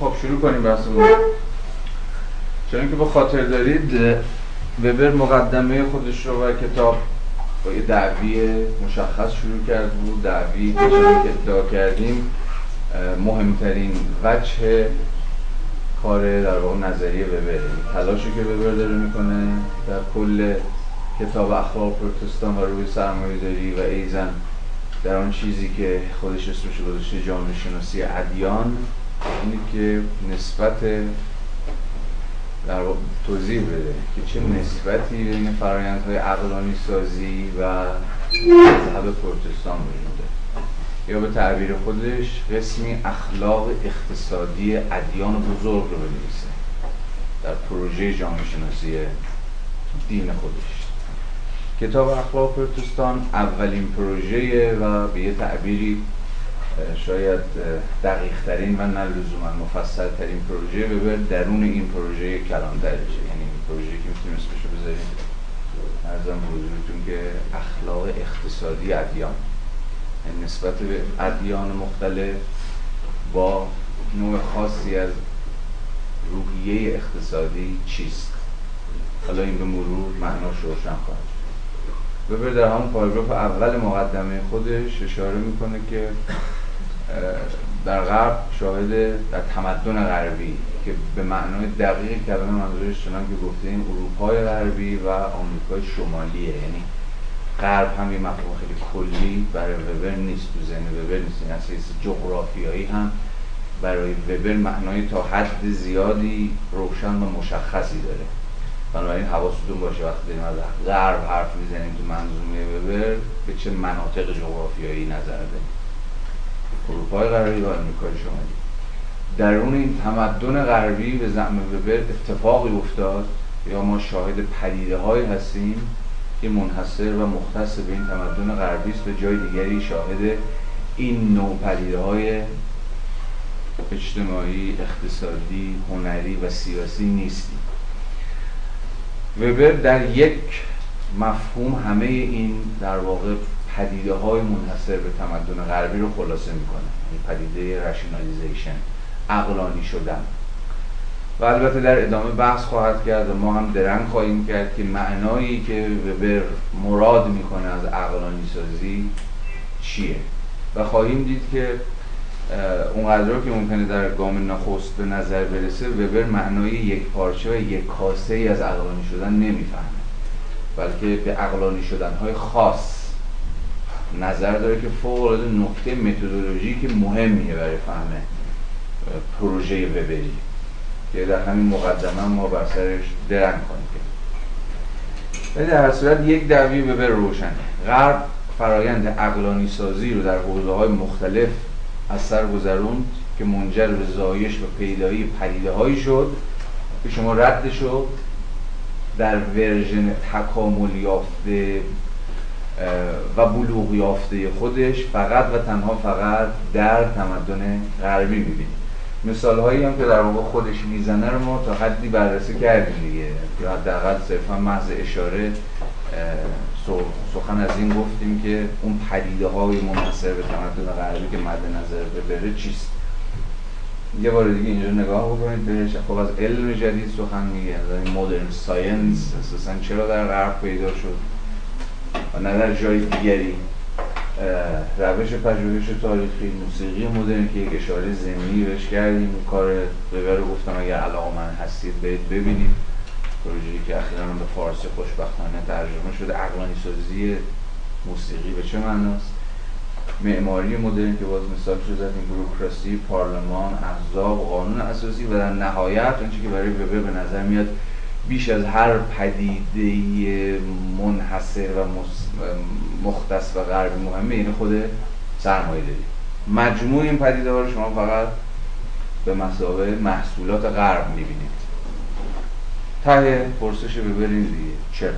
خب شروع کنیم بحثمون چون که با خاطر دارید وبر مقدمه خودش رو و کتاب با یه دعوی مشخص شروع کرد بود دعوی که ادعا کردیم مهمترین وجه کار در واقع نظریه وبر. تلاشی که وبر داره می‌کنه در کل کتاب اخلاق پروتستان و روی سرمایه داری و ایزن در آن چیزی که خودش اسمش گذاشته جامعه شناسی ادیان. اینه که نسبت در توضیح بده که چه نسبتی بین فرایندهای عقلانی سازی و مذهب پروتستان وجود یا به تعبیر خودش قسمی اخلاق اقتصادی ادیان بزرگ رو بنویسه در پروژه جامعه شناسی دین خودش. کتاب اخلاق پروتستان اولین پروژه و به یه تعبیری شاید دقیق ترین و نه لزوما مفصل ترین پروژه به درون این پروژه کلانترشه یعنی این پروژه که می‌تونیم اسمشو بذاریم. ارزم حضورتون که اخلاق اقتصادی ادیان. یعنی نسبت به ادیان مختلف با نوع خاصی از روحیه اقتصادی چیست؟ حالا این به مرور معناش روشن خواهد ببر در همون پاراگراف اول مقدمه خودش اشاره می‌کنه که در غرب شاهد در تمدن غربی که به معنای دقیق کلمه منظورش چنان که گفتیم اروپای غربی و آمریکای شمالیه. یعنی غرب هم یه مفهوم خیلی کلی برای وبر نیست تو ذهن وبر نیست. این اساس جغرافیایی هم برای وبر معنای تا حد زیادی روشن و مشخصی داره. بنابراین حواستون باشه وقتی داریم از غرب حرف می‌زنیم تو منظومه وبر به چه مناطق جغرافیایی نظر داریم اروپای غربی و آمریکای شمالی. در اون این تمدن غربی به زعم وبر اتفاقی افتاد یا ما شاهد پدیده های هستیم که منحصر و مختص به این تمدن غربی است و جای دیگری شاهد این نوع پدیده های اجتماعی، اقتصادی، هنری و سیاسی نیستیم. وبر در یک مفهوم همه این در واقع پدیده های منحصر به تمدن غربی رو خلاصه می‌کنه. یعنی پدیده رشنالیزیشن عقلانی شدن. و البته در ادامه بحث خواهد کرد و ما هم درنگ خواهیم کرد که معنایی که وبر مراد می‌کنه از عقلانی سازی چیه. و خواهیم دید که اونقدر که ممکنه در گام نخست به نظر برسه وبر معنای یک پارچه و یک کاسه ای از عقلانی شدن نمی‌فهمه. بلکه به عقلانی شدن های خاص. نظر داره که فوق العاده نکته متدولوژی که مهمیه برای فهم پروژه وبری. که در همین مقدمه ما بر سرش درنگ کنیم. ولی در هر صورت یک دعوی وبر روشنه غرب فرایند عقلانی سازی رو در حوزه های مختلف از سر گذروند که منجر به زایش و پیدایی پدیده هایی شد که شما ردشو در ورژن تکامل یافته و بلوغ یافته خودش فقط و تنها فقط در تمدن غربی می‌بینید مثال هایی هم که در واقع خودش می‌زنه رو ما تا حدی بررسی کردیم دیگه. حداقل صرفا محض اشاره سخن از این گفتیم که اون پدیده های منحصر به تمدن غربی که مد نظر بره چیست؟ یه بار دیگه اینجا نگاه بکنید بهش. خب از علم جدید سخن میگه از این مدرن ساینس اساسا چرا در غرب پیدا شد؟ و نه در جای دیگری روش پژوهش تاریخی موسیقی مدرن که یک اشاره زمینی بهش کردیم. کار ببر گفتم اگر علاقه من هستید برید ببینید. پروژه‌ای که اخیرا به فارسی خوشبختانه ترجمه شده عقلانی سازی موسیقی به چه معناست؟ معماری مدرن که باز مثال شده این بروکراسی پارلمان احزاب قانون اساسی و در نهایت اونچه که برای وبر به نظر میاد بیش از هر پدیده منحصر و مختص و غربی مهمه یعنی خود سرمایه داری. مجموع این پدیده رو شما فقط به مسابقه محصولات غرب می‌بینید. ته پرسش ببرین دیگه. چرا؟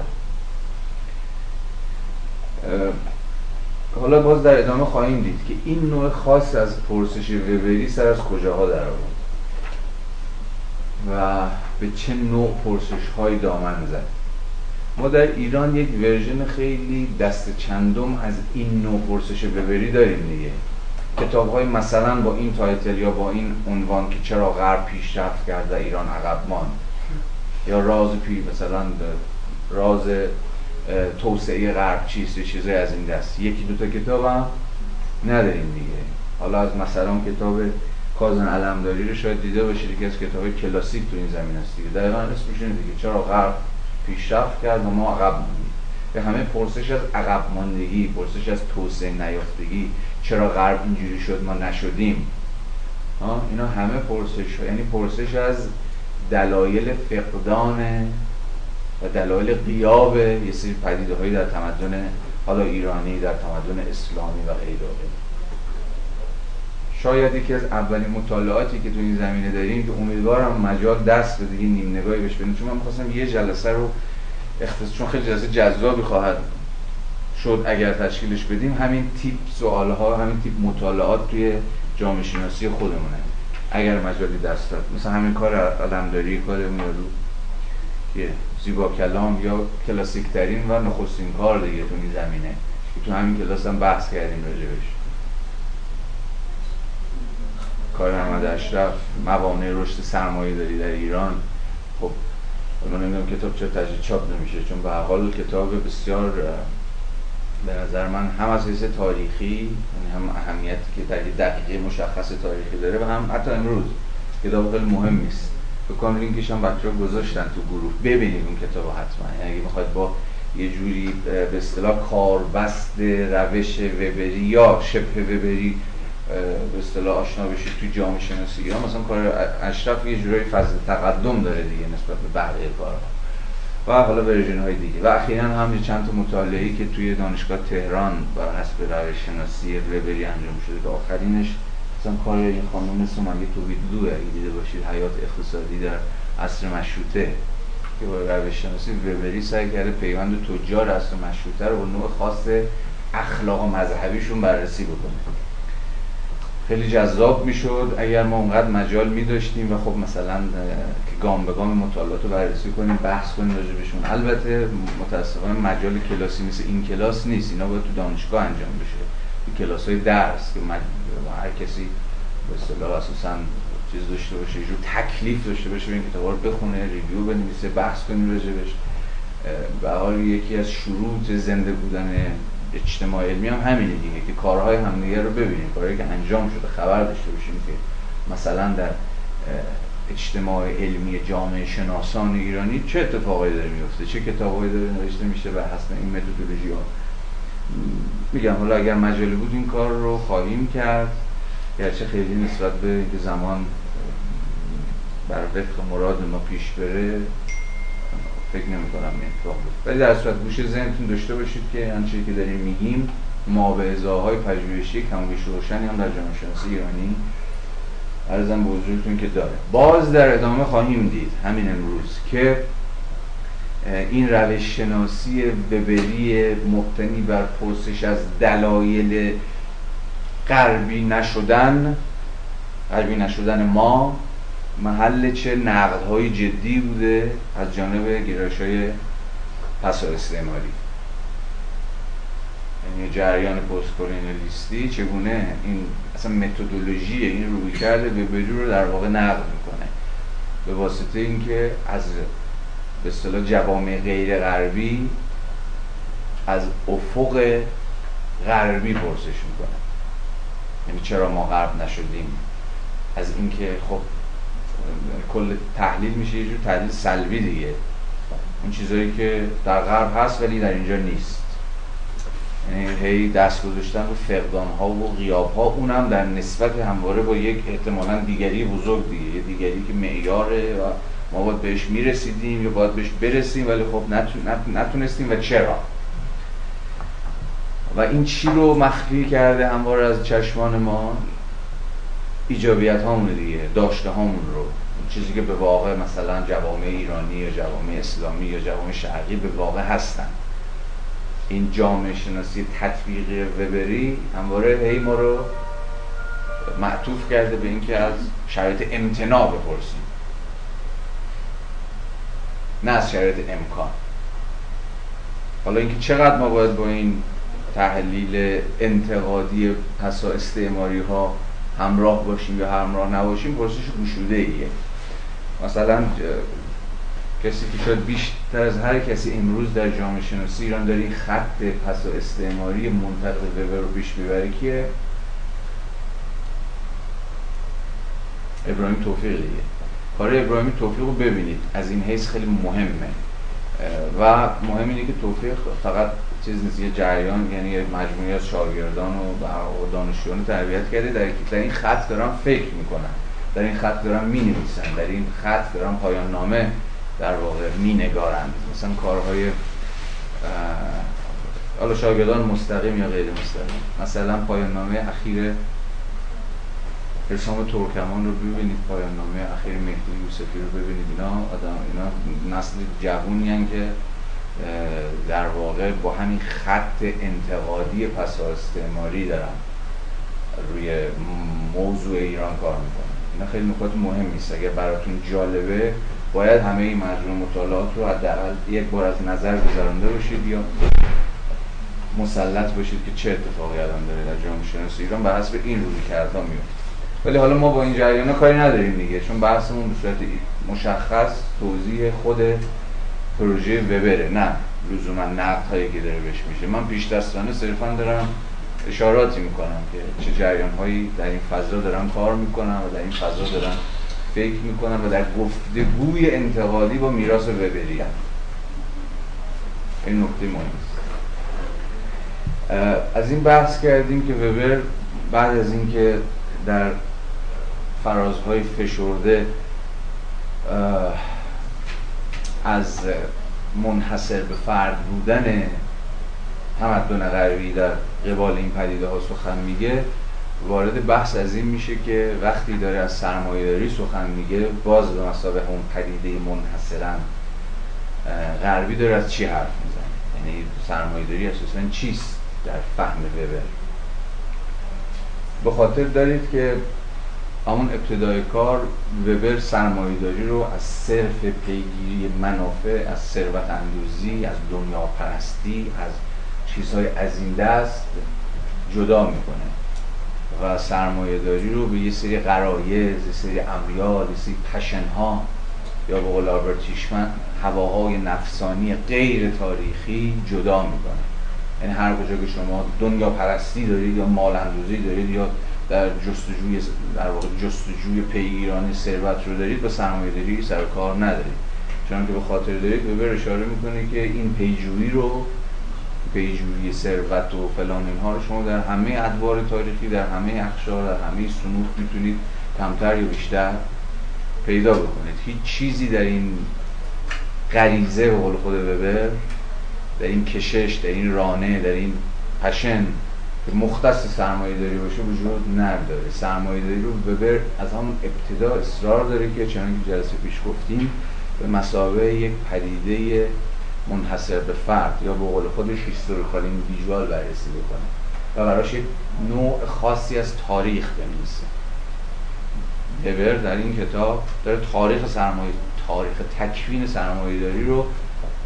حالا باز در ادامه خواهیم دید که این نوع خاص از پرسش وبری سر از کجاها در آورد و به چه نوع پرسش های دامن زد. ما در ایران یک ورژن خیلی دست چندم از این نوع پرسش وبری داریم دیگه. کتاب های مثلا با این title یا با این عنوان که چرا غرب پیشرفت کرد و ایران عقب ماند. یا راز پی مثلا راز توسعه غرب چیست یا چیزای از این دست. یکی دوتا کتاب هم نداریم دیگه. حالا از مثلا کتاب کاظم علمداری رو شاید دیده باشید که از کتاب کلاسیک تو این زمینه است دیگه. دقیقا اسمش دیگه. چرا غرب پیشرفت کرد و ما عقب موندیم. به همه پرسش از عقب ماندگی پرسش از توسعه نیافتگی چرا غرب اینجوری شد ما نشدیم. اینا همه پرسش یعنی پرسش از دلایل فقدان و دلایل قیاب یه سری پدیده هایی در تمدن حالا ایرانی در تمدن اسلامی و غیره. شاید یکی از اولین مطالعاتی که تو این زمینه داریم که امیدوارم مجال دست به دیگه نیم نگاهی بهش بدیم. چون من می‌خواستم یه جلسه رو اختصاص چون خیلی جلسه جذابی خواهد شد اگر تشکیلش بدیم همین تیپ سوال ها همین تیپ مطالعات توی جامعه شناسی خودمونه. اگر مجالی دست داد. مثلا همین کار علمداری کار رو که زیبا کلام یا کلاسیک ترین و نخستین کار دیگه تو این زمینه. تو همین کلاس هم بحث کردیم راجبش کار محمد اشرف موانع رشد سرمایه داری در ایران. خب من نمی‌دونم کتاب چرا تجدید چاپ نمیشه چون به حال کتاب بسیار به نظر من هم از حیث تاریخی یعنی هم اهمیتی که در دقیقه مشخص تاریخی داره و هم حتی امروز کتاب خیلی مهم است بکنم لینکش هم بچه گذاشتن تو گروه ببینید اون کتاب حتما. یعنی اگه می‌خواید با یه جوری به اصطلاح کاربست روش وبری یا شبه وبری به اصطلاح آشنا بشید تو جامعه شناسی. ایران مثلا کار اشرف یه جورایی فضل تقدم داره دیگه نسبت به بقیه کارها و حالا ورژن های دیگه. و اخیرا هم چند تا مطالعه که توی دانشگاه تهران بر حسب روش شناسی وبری انجام شده که آخرینش مثلا کار این خانم اسم مگه تویدلو اگه دیده باشید حیات اقتصادی در عصر مشروطه که با روش شناسی وبری سعی کرده پیوند تجار عصر مشروطه رو با نوع خاص اخلاق مذهبیشون بررسی بکنه. خیلی جذاب می‌شد. اگر ما اونقدر مجال می داشتیم و خب مثلا که گام به گام مطالعات رو بررسی کنیم بحث کنیم راجبشون البته متاسفانه مجال کلاسی مثل این کلاس نیست. اینا باید تو دانشگاه انجام بشه. تو کلاس های درس که هر کسی به اصطلاح اساسا چیز داشته باشه یه تکلیف داشته باشه این کتاب رو بخونه ریویو بنویسه بحث کنیم راجبش به حال یکی از شروط زنده بودن اجتماع علمی هم همینه دیگه که کارهای همدیگه رو ببینیم. کارهایی که انجام شده خبر داشته باشیم که مثلا در اجتماع علمی جامعه شناسان ایرانی چه اتفاقایی داره میفته چه کتابایی داره نوشته میشه و حسن این متدولوژی ها؟ میگم حالا اگر مجالی بود این کار رو خواهیم کرد. گرچه خیلی نسبت به زمان بر وفق مراد ما پیش بره فکر نمی کنم این ولی در صورت گوش ذهنتون داشته باشید که آنچه که داریم میگیم ما به های پژوهشی کم روشنی هم در جامعه شناسی ایرانی ارزم به حضورتون که داره. باز در ادامه خواهیم دید همین امروز که این روش شناسی وبری مبتنی بر پرسش از دلایل غربی نشدن غربی نشدن ما محل چه نقدهای جدی بوده از جانب گرایش های پسا استعماری. یعنی جریان پست کولونیالیستی چگونه این اصلا متدولوژی این روی کرده به رو در واقع نقد می‌کنه. به واسطه اینکه از به اصطلاح جوامع غیر غربی از افق غربی پرسش می‌کنه. یعنی چرا ما غرب نشدیم؟ از اینکه خب کل تحلیل میشه یه جور تحلیل سلبی دیگه. اون چیزایی که در غرب هست ولی در اینجا نیست. یعنی هی دست گذاشتن رو فقدان ها و غیاب ها اونم در نسبت همواره با یک احتمالا دیگری بزرگ دیگه. دیگری که معیاره و ما باید بهش می‌رسیدیم یا باید بهش برسیم ولی خب نتونستیم و چرا؟ و این چی رو مخفی کرده همواره از چشمان ما؟ ایجابیت هامون دیگه داشته هامون رو. چیزی که به واقع مثلا جوامع ایرانی یا جوامع اسلامی یا جوامع شرقی به واقع هستن. این جامعه شناسی تطبیقی وبری همواره هی ما رو معطوف کرده به اینکه از شرایط امتناع بپرسیم. نه از شرایط امکان. حالا اینکه چقدر ما باید با این تحلیل انتقادی پسا استعماری ها همراه باشیم یا همراه نباشیم پرسش گشوده ایه مثلا کسی که شاید بیشتر از هر کسی امروز در جامعه شناسی ایران داره این خط پس استعماری منتقد وبر رو پیش می‌بره کیه؟ ابراهیم توفیق دیگه کار ابراهیم توفیق رو ببینید از این حیث خیلی مهمه. و مهم اینه که توفیق فقط چیز نیست یه جریان یعنی یه مجموعی از شاگردان و دانشجویان تربیت کرده در, این خط دارن فکر می‌کنن. در این خط دارن می نویسن در این خط دارن پایان نامه در واقع می نگارند مثلا کارهای حالا شاگردان مستقیم یا غیر مستقیم. مثلا پایان نامه اخیر حسام ترکمان رو ببینید. پایان نامه اخیر مهدی یوسفی رو ببینید. اینا آدم اینا نسل جوونی که در واقع با همین خط انتقادی پس استعماری دارن روی موضوع ایران کار می‌کنن. اینا خیلی نکات مهم نیست. اگر براتون جالبه باید همه این مجموع مطالعات رو حداقل یک بار از نظر گذرانده باشید یا مسلط باشید که چه اتفاقی الان داره در جامعه شناسی ایران بر حسب این روی کردها میفته ولی حالا ما با این جریان کاری نداریم دیگه چون بحثمون به صورت مشخص توضیح خود پروژه وبره نه. لزوما نقد هایی که داره بهش میشه. من پیش دستانه صرفا دارم اشاراتی می‌کنم که چه جریان هایی در این فضا دارن کار می‌کنن و در این فضا دارن فکر می‌کنن و در گفتگوی انتقادی با میراث وبری این نکته مهم از این بحث کردیم که وبر بعد از اینکه در فرازهای فشرده از منحصر به فرد بودن تمدن غربی در قبال این پدیده ها سخن میگه وارد بحث از این میشه که وقتی داره از سرمایهداری سخن میگه باز به مسابقه اون پدیده منحصرا غربی داره از چی حرف می‌زنه؟ یعنی سرمایهداری اساسا چیست در فهم وبر؟ به خاطر دارید که همون ابتدای کار وبر سرمایهداری رو از صرف پیگیری منافع از ثروت اندوزی از دنیا پرستی از چیزهای از این دست جدا می‌کنه. و سرمایه داری رو به یه سری قرایز، یه سری امیال، یه سری پشنها یا به قول آلبرت هواهای نفسانی غیر تاریخی جدا می‌کنه. یعنی هر کجا که شما دنیا پرستی دارید یا مال اندوزی دارید یا در جستجوی در واقع جستجوی پیگیران ثروت رو دارید با سرمایه داری سر کار ندارید. چون که به خاطر دارید به اشاره می‌کنه که این پیجویی رو پیجویی ثروت و فلان اینها رو شما در همه ادوار تاریخی در همه اخشار در همه سنوف می‌تونید کمتر یا بیشتر پیدا بکنید. هیچ چیزی در این غریزه به قول خود وبر در این کشش در این رانه در این پشن مختص سرمایه داری باشه وجود نداره. سرمایه داری رو وبر از همون ابتدا اصرار داره که چنانکه جلسه پیش گفتیم به مسابقه یک پدیده منحصر به فرد یا به قول خودش هیستوریکال ویژوال بررسی بکنه و براش یک نوع خاصی از تاریخ بنویسه. وبر در این کتاب داره تاریخ سرمایه تاریخ تکوین سرمایه داری رو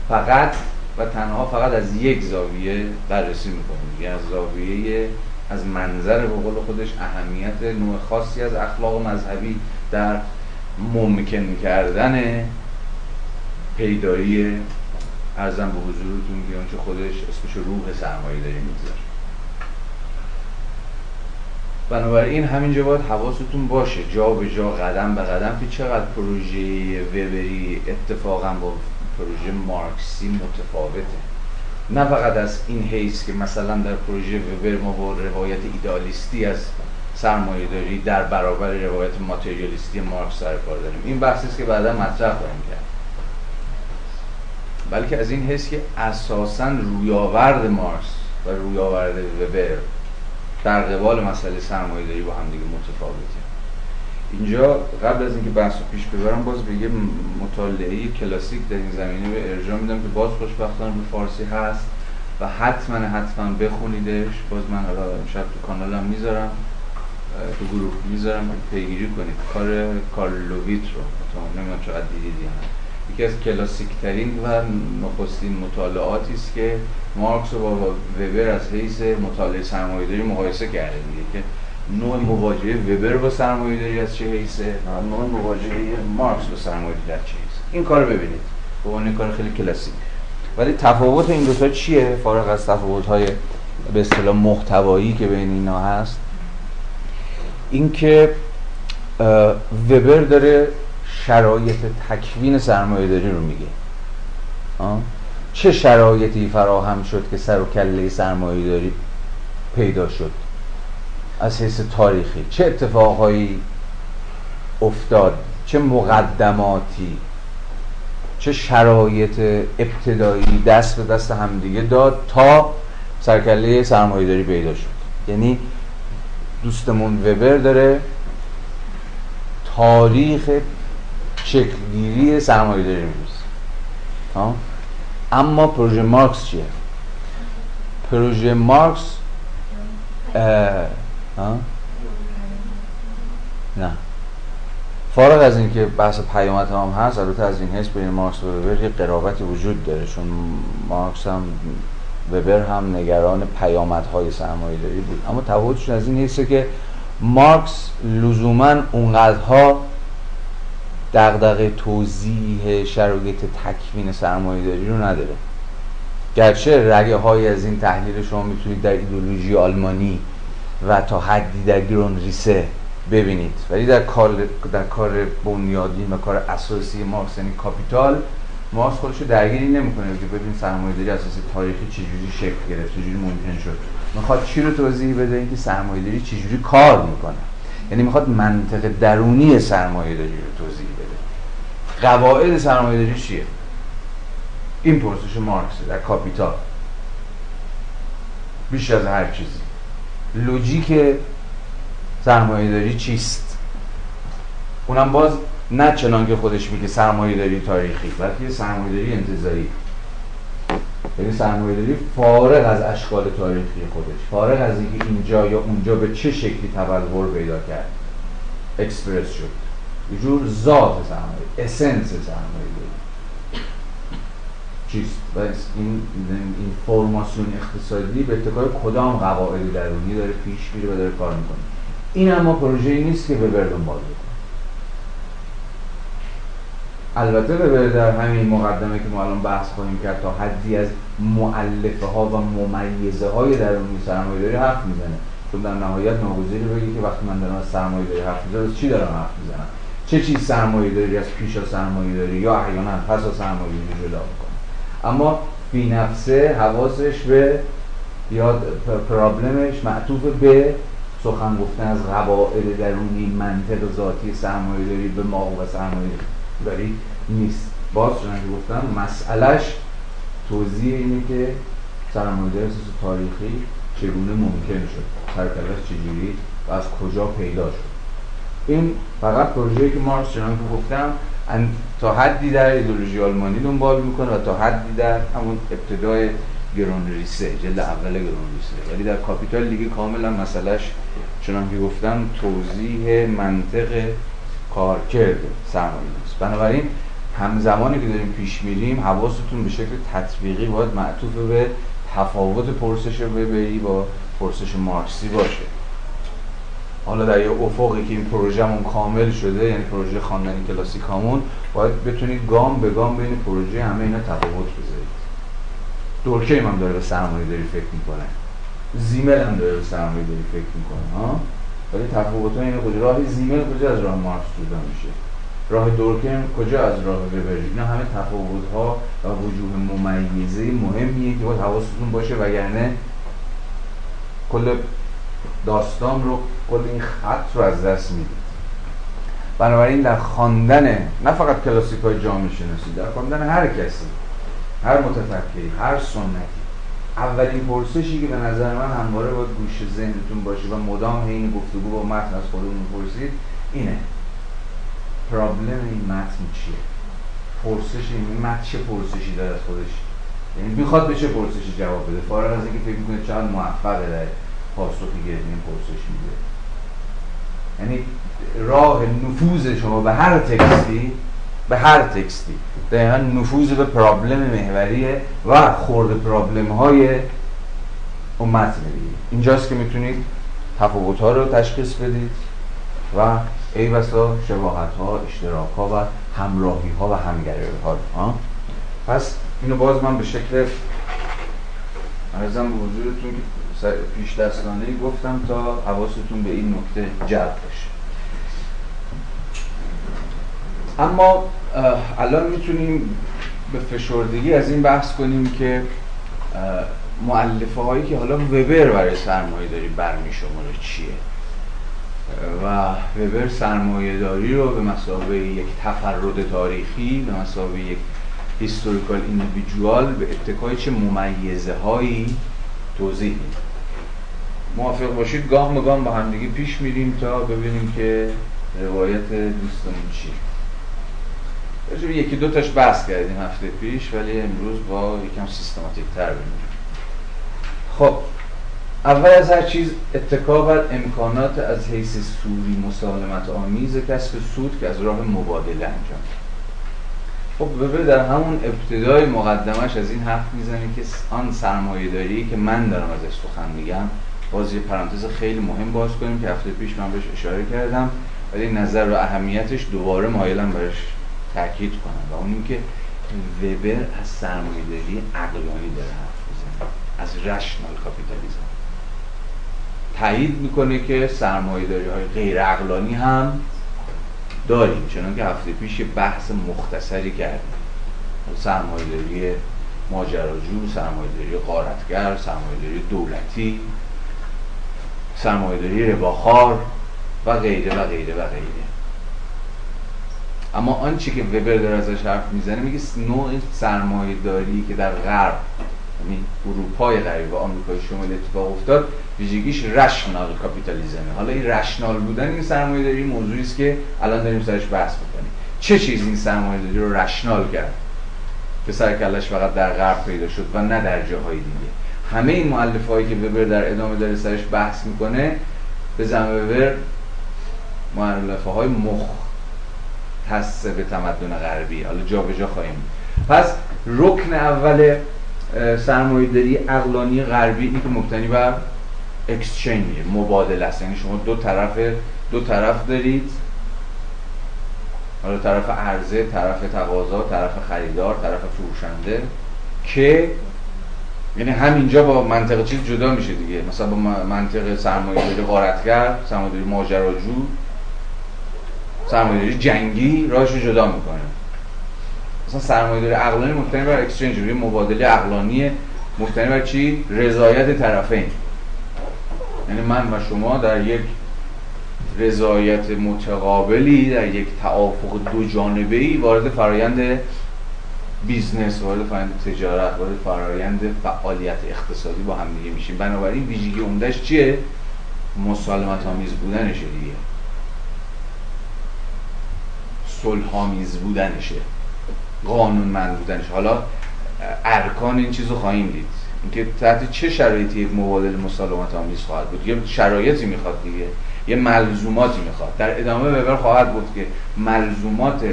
فقط و تنها فقط از یک زاویه بررسی می‌کنه. یعنی از زاویه از منظر به قول خودش اهمیت نوع خاصی از اخلاق مذهبی در ممکن کردن پیدایی ارزم به حضورتون که آنچه خودش اسمش روح سرمایه داری می‌گذاره. بنابراین همینجا باید حواستون باشه. جا به جا قدم به قدم که چقدر پروژه وبری اتفاقا با پروژه مارکسی متفاوته. نه فقط از این حیث که مثلا در پروژه وبر ما با روایت ایدالیستی از سرمایه داری در برابر روایت ماتریالیستی مارکس سر داریم. این بحثی است که بعدا مطرح خواهیم کرد. بلکه از این حس که اساسا رویاورد مارکس و رویاورد وبر در قبال مسئله سرمایه داری با هم دیگه متفاوته. اینجا قبل از اینکه بحث رو پیش ببرم باز به یه مطالعه کلاسیک در این زمینه به ارجاع میدم که باز خوشبختانه به فارسی هست و حتما حتما بخونیدش. باز من حالا شب تو کانالم می‌ذارم تو گروه می‌ذارم پیگیری کنید. کار کارلوویت رو. نمی‌دونم چقدر دیدید یا یکی از کلاسیک ترین و نخستین مطالعاتی است که مارکس و با وبر از حیث مطالعه سرمایه‌داری مقایسه کرده دیگه که نوع مواجهه وبر با سرمایه‌داری از چه حیثه نوع مواجهه مارکس با سرمایه‌داری از چه حیثه این کار رو ببینید. به عنوان کار خیلی کلاسیک. ولی تفاوت این دو تا چیه؟ فارغ از تفاوت‌های به اصطلاح محتوایی که بین اینا هست اینکه وبر داره شرایط تکوین سرمایه داری رو میگه. چه شرایطی فراهم شد که سر و کله سرمایه داری پیدا شد؟ از حیث تاریخی. چه اتفاقهایی افتاد؟ چه مقدماتی؟ چه شرایط ابتدایی دست به دست همدیگه داد تا سرکله سرمایه داری پیدا شد؟ یعنی دوستمون وبر داره تاریخ شکلگیری سرمایه داری میریزه اما پروژه مارکس چیه؟ پروژه مارکس نه. فارغ از اینکه بحث پیامت هم هست البته از این حس بین مارکس و وبر یه قرابتی وجود داره چون مارکس هم وبر هم نگران پیامدهای سرمایه داری بود. اما تفاوتشون از این حسه که مارکس لزوما اونقدرها دغدغه توضیح شرایط تکوین سرمایه داری رو نداره. گرچه رگه های از این تحلیل شما می‌تونید در ایدولوژی آلمانی و تا حدی در گرون ریسه ببینید. ولی در کار در کار بنیادین و کار اساسی مارکس یعنی کاپیتال مارکس خودش رو درگیری نمی‌کنه که ببین سرمایه‌داری اساس تاریخی چجوری شکل گرفت چجوری ممکن شد. می‌خواد چی رو توضیح بده؟ اینکه سرمایه‌داری چجوری کار می‌کنه. یعنی می‌خواد منطق درونی سرمایه‌داری رو توضیح بده. قواعد سرمایه‌داری چیه؟ این پرسش مارکس در کاپیتال. بیش از هر چیزی. لوجیک سرمایه‌داری چیست؟ اونم باز نه چنان که خودش میگه سرمایه داری تاریخی بلکه سرمایه داری انتظاری یعنی سرمایه داری فارغ از اشکال تاریخی خودش فارغ از اینکه اینجا یا اونجا به چه شکلی تبلور پیدا کرد. اکسپرس شد. یه جور ذات سرمایه اسنس سرمایه داری چیست؟ و این, این فرماسیون اقتصادی به اتکای کدام قواعد درونی داره پیش میره و داره کار می‌کنه. این اما پروژه نیست که به بردن باز البته به در همین مقدمه که ما الان بحث خواهیم کرد تا حدی از معلفه ها و ممیزه های درونی سرمایه داری حرف می‌زنه. چون در نهایت ناگزیری بگی که وقتی من دارم از سرمایه داری حرف می‌زنم چی دارم حرف می‌زنم؟ چه چیز سرمایه داری از پیش سرمایه داری یا احیانا پس سرمایه داری جدا اما فی نفسه حواسش به یا پرابلمش معطوف به سخن گفتن از قواعد درونی منطق ذاتی سرمایه داری به ما و سرمایه داری نیست. باز چون که گفتم مسئلهش توضیح اینه که سرمایه اساس تاریخی چگونه ممکن شد سرکلش چجوری و از کجا پیدا شد. این فقط پروژه‌ای که مارکس چنان که گفتم تا حدی در ایدولوژی آلمانی دنبال می‌کنه و تا حدی در همون ابتدای گرون ریسه جلد اول گرون ریسه ولی در کاپیتال دیگه کاملا مسئلهش چنان که گفتم توضیح منطق کارکرد سرمایه است بنابراین همزمانی که داریم پیش میریم حواستون به شکل تطبیقی باید معطوف به تفاوت پرسش ببری با پرسش مارکسی باشه. حالا در یه افقی که این پروژهمون کامل شده یعنی پروژه خواندنی کلاسیکامون باید بتونید گام به گام بین پروژه همه اینا تفاوت بذارید. دورکیم هم داره به سرمایه داری فکر می‌کنه. زیمل هم داره به سرمایه داری فکر می‌کنه ها؟ ولی تفاوت اینه کجا؟ راه زیمل کجا از راه مارکس جدا میشه؟ راه دورکیم کجا از راه وبر؟ اینا همه تفاوت ها و وجوه ممیزه مهمیه که باید حواستون باشه وگرنه کل داستان رو کل این خط رو از دست می‌دید. بنابراین در خواندن نه فقط کلاسیک های جامعه شناسی در خواندن هر کسی هر متفکری هر سنتی اولین پرسشی که به نظر من همواره باید گوش ذهنتون باشه و مدام این گفتگو با متن از خودمون پرسید اینه. پرابلم این متن چیه؟ پرسش این متن چه پرسشی داره از خودش؟ یعنی می‌خواد به چه پرسشی جواب بده؟ فارغ از اینکه فکر می‌کنه چقدر موفقه در پاسخی که این پرسش میده. یعنی راه نفوذ شما به هر تکستی به هر تکستی. دقیقا نفوذ به پرابلم محوریه و خورد پرابلم های اون متن اینجاست که می‌تونید تفاوت ها رو تشخیص بدید و ای بسا شباهت ها اشتراک ها و همراهی ها و همگرایی ها؟ پس اینو باز من به شکل ارزم به حضورتون پیش دستانه گفتم تا حواستون به این نکته جلب باشه. اما الان می‌تونیم به فشردگی از این بحث کنیم که معلفه هایی که حالا وبر برای سرمایه داری برمی شماره چیه؟ و وبر سرمایه داری رو به مسابقه یک تفرد تاریخی به مسابقه یک هیستوریکال ایندیویدوال به اتکای چه ممیزه هایی توضیح میده موافق باشید گاه مگام با همدیگه پیش میریم تا ببینیم که روایت دوستمون چیه. راجب یکی دو تاش بحث کردیم هفته پیش ولی امروز با یکم سیستماتیک تر ببینیم خب اول از هر چیز اتکا بر امکانات از حیث سوری مسالمت آمیز کسب سود که از راه مبادله انجام خب ببین در همون ابتدای مقدمش از این حرف می‌زنه که آن سرمایه داری که من دارم ازش سخن میگم باز یه پرانتز خیلی مهم باز کنیم که هفته پیش من بهش اشاره کردم ولی نظر و اهمیتش دوباره مایلم برش تاکید کنم. و اون اینکه وبر از سرمایه داری عقلانی داره حرف می‌زنه از رشنال کاپیتالیزم. تایید می‌کنه که سرمایه داری های غیر عقلانی هم داریم چنان که هفته پیش بحث مختصری کردیم. سرمایه داری ماجراجو سرمایه داری قارتگر سرمایه داری دولتی. سرمایه داری رباخار و غیره و غیره و غیره. اما آنچه که وبر داره ازش حرف می‌زنه میگه نوع سرمایه داری که در غرب یعنی اروپای غربی و آمریکای شمالی اتفاق افتاد ویژگیش رشنال کاپیتالیزمه حالا این رشنال بودن این سرمایه داری موضوعی است که الان داریم سرش بحث می‌کنیم. چه چیز این سرمایه داری رو رشنال کرد؟ که سرکلش فقط در غرب پیدا شد و نه در جاهای دیگه. همه این مؤلفه هایی که وبر در ادامه داره سرش بحث می‌کنه به زم وبر مؤلفه های مختص به تمدن غربی. حالا جا به جا خواهیم. پس رکن اول سرمایه داری اقلانی غربی این که مبتنی بر اکسچنج مبادله است. یعنی شما دو طرف دو طرف دارید. حالا طرف عرضه طرف تقاضا طرف خریدار طرف فروشنده که یعنی همینجا با منطقه چیز جدا میشه دیگه. مثلا با منطقه سرمایه داری غارتگر سرمایه داری ماجراجو سرمایه داری جنگی راهش رو جدا می‌کنه. مثلا سرمایه داری عقلانی مبتنی بر اکسچنج روی مبادله عقلانی مبتنی بر چی؟ رضایت طرفین. یعنی من و شما در یک رضایت متقابلی در یک توافق دو جانبه ای وارد فرایند بیزنس وارد فرایند تجارت وارد فرایند فعالیت اقتصادی با هم دیگه میشیم. بنابراین ویژگی عمدهش چیه؟ مسالمت آمیز بودنشه دیگه. صلح آمیز بودنشه. قانونمند بودنش حالا ارکان این چیزو خواهیم دید. اینکه تحت چه شرایطی یک مبادله مسالمت آمیز خواهد بود؟ یه شرایطی می‌خواد دیگه. یه ملزوماتی می‌خواد. در ادامه وبر خواهد بود که ملزومات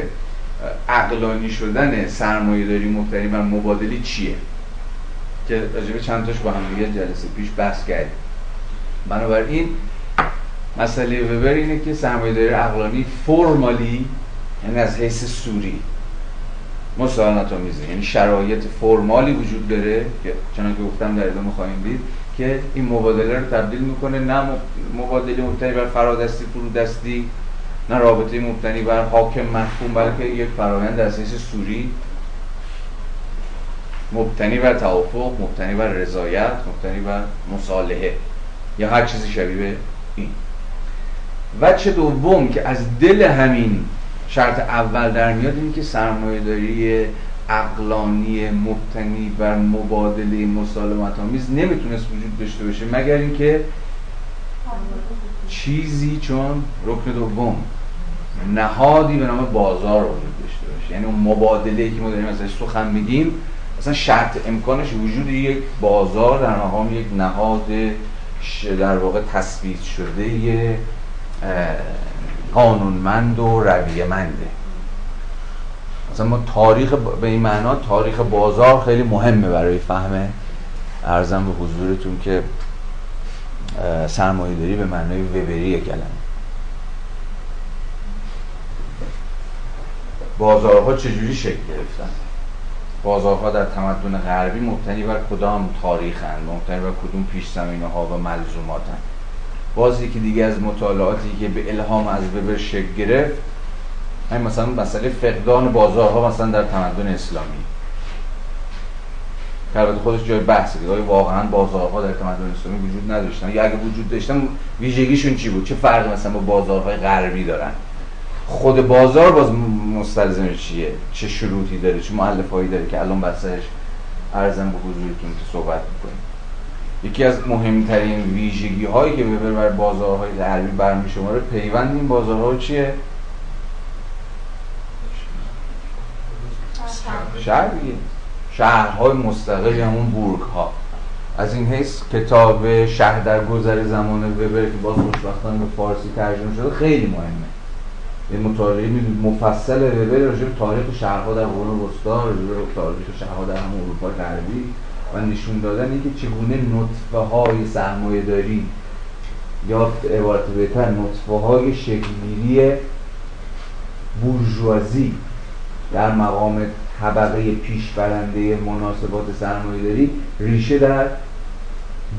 عقلانی شدن سرمایه داری مبتنی بر مبادلی چیه؟ که راجبه چند تاش با هم دیگه جلسه پیش بحث کردیم. بنابراین مسئله وبر اینه که سرمایه داری عقلانی فرمالی یعنی از حیث سوری مساهمت آمیزه یعنی شرایط فرمالی وجود داره که چنانکه گفتم در ادامه خواهیم دید که این مبادله رو تبدیل می‌کنه نه مبادله مبتنی بر فرادستی فرودستی نه رابطه مبتنی بر حاکم محکوم بلکه یک فرایند اساسی سوری. مبتنی بر توافق مبتنی بر رضایت مبتنی بر مصالحه. یا هر چیزی شبیه این. وچه دوم که از دل همین شرط اول در میاد این که سرمایه داری اقلانی مبتنی بر مبادله مسالمت آمیز نمی‌تونست وجود داشته باشه مگر اینکه چیزی چون رکن دوم نهادی به نام بازار وجود داشته باشه. یعنی اون مبادله که ما داریم ازش سخن میگیم مثلا شرط امکانش وجود یک بازار در مقام یک نهاد در واقع تثبیت شده قانونمند و رویه منده مثلا ما تاریخ به این معنا تاریخ بازار خیلی مهمه برای فهم ارزم به حضورتون که سرمایه داری به معنای وبری کلمه. بازارها چجوری شکل گرفتن؟ بازارها در تمدن غربی مبتنی بر کدام تاریخن؟ مبتنی بر کدوم پیش زمینه ها و ملزوماتن؟ باز یکی دیگه از مطالعاتی که به الهام از وبر شکل گرفت همین مثلا مسئله فقدان بازارها مثلا در تمدن اسلامی. که البته خودش جای بحثه. دیگه واقعا بازارها در تمدن اسلامی وجود نداشتن. یا اگه وجود داشتن ویژگیشون چی بود؟ چه فرقی مثلا با بازارهای غربی دارن؟ خود بازار باز مستلزم چیه؟ چه شروطی داره؟ چه هایی داره که الان بسش ارزم به حضورتون که صحبت می‌کنیم یکی از مهمترین ویژگی هایی که ببر بر بازارهای غربی برمی شماره پیوند این بازارها چیه؟ شهریه شهرهای مستقل همون بورگ ها از این حیث کتاب شهر در گذر زمان وبر که باز خوشبختانه به فارسی ترجمه شده خیلی مهمه. یه مطالعه مفصل وبر راجع به تاریخ شهرها در قرون وسطا راجع به تاریخ شهرها در همون اروپا غربی و نشون دادن اینکه چگونه نطفه های سرمایه داری یا عبارت بهتر نطفه های شکلگیری بورژوازی در مقام طبقه پیشبرنده مناسبات سرمایه داری ریشه در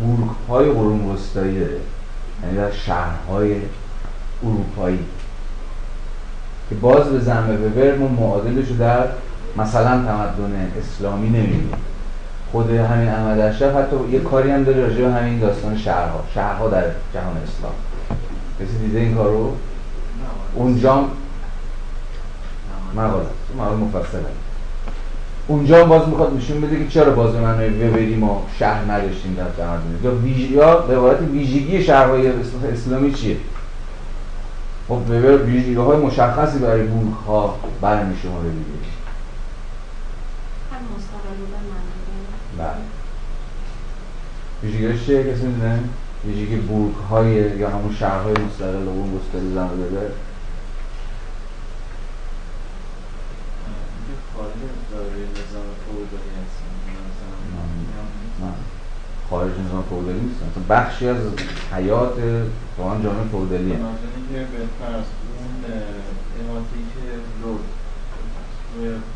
بورگ های قرون وسطایی داره. یعنی در شهرهای اروپایی. که باز به زنبه ببر ما معادلش رو در مثلا تمدن اسلامی نمی‌بینیم. خود همین احمد اشرف حتی یه کاری هم داره راجع به همین داستان شهرها. شهرها در جهان اسلام. کسی دیده این کارو؟ اونجا مقاله مقاله مفصله. اونجا باز می‌خواد نشون بده که چرا باز معنای وبری ما شهر نداشتیم در تمدن یا ویژ یا به عبارت ویژگی شهرهای اسلامی چیه؟ خب وبر ویژگی های مشخصی برای بورگ ها برمی شماره دیگه بله. ویژگیش چیه؟ کسی می‌دونه؟ ویژگی بورگ های یا همون شهرهای مستقل و اون گستری زن فودالی نیست. مثلا بخشی از حیات واقعا جامعه فودالیه بهتر از اون اماتی که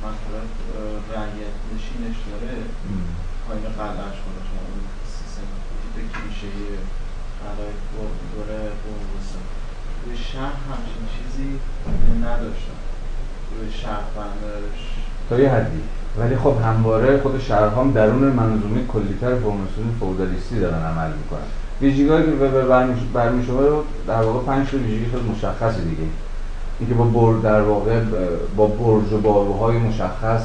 مثلا رعیت نشینش داره پایین کنه شما اون سیستم کلیشه قلعه دوره قوم روی شهر همچین چیزی نداشتن روی شهر بندش تا یه حدی. ولی خب همواره خود شهرها درون منظومه کلیتر فرماسیون فودالیستی دارن عمل می‌کنن. ویژگی‌هایی که به برمی رو در واقع پنج ویژگی خیلی مشخصی دیگه. اینکه با برد در واقع با برج و باروهای مشخص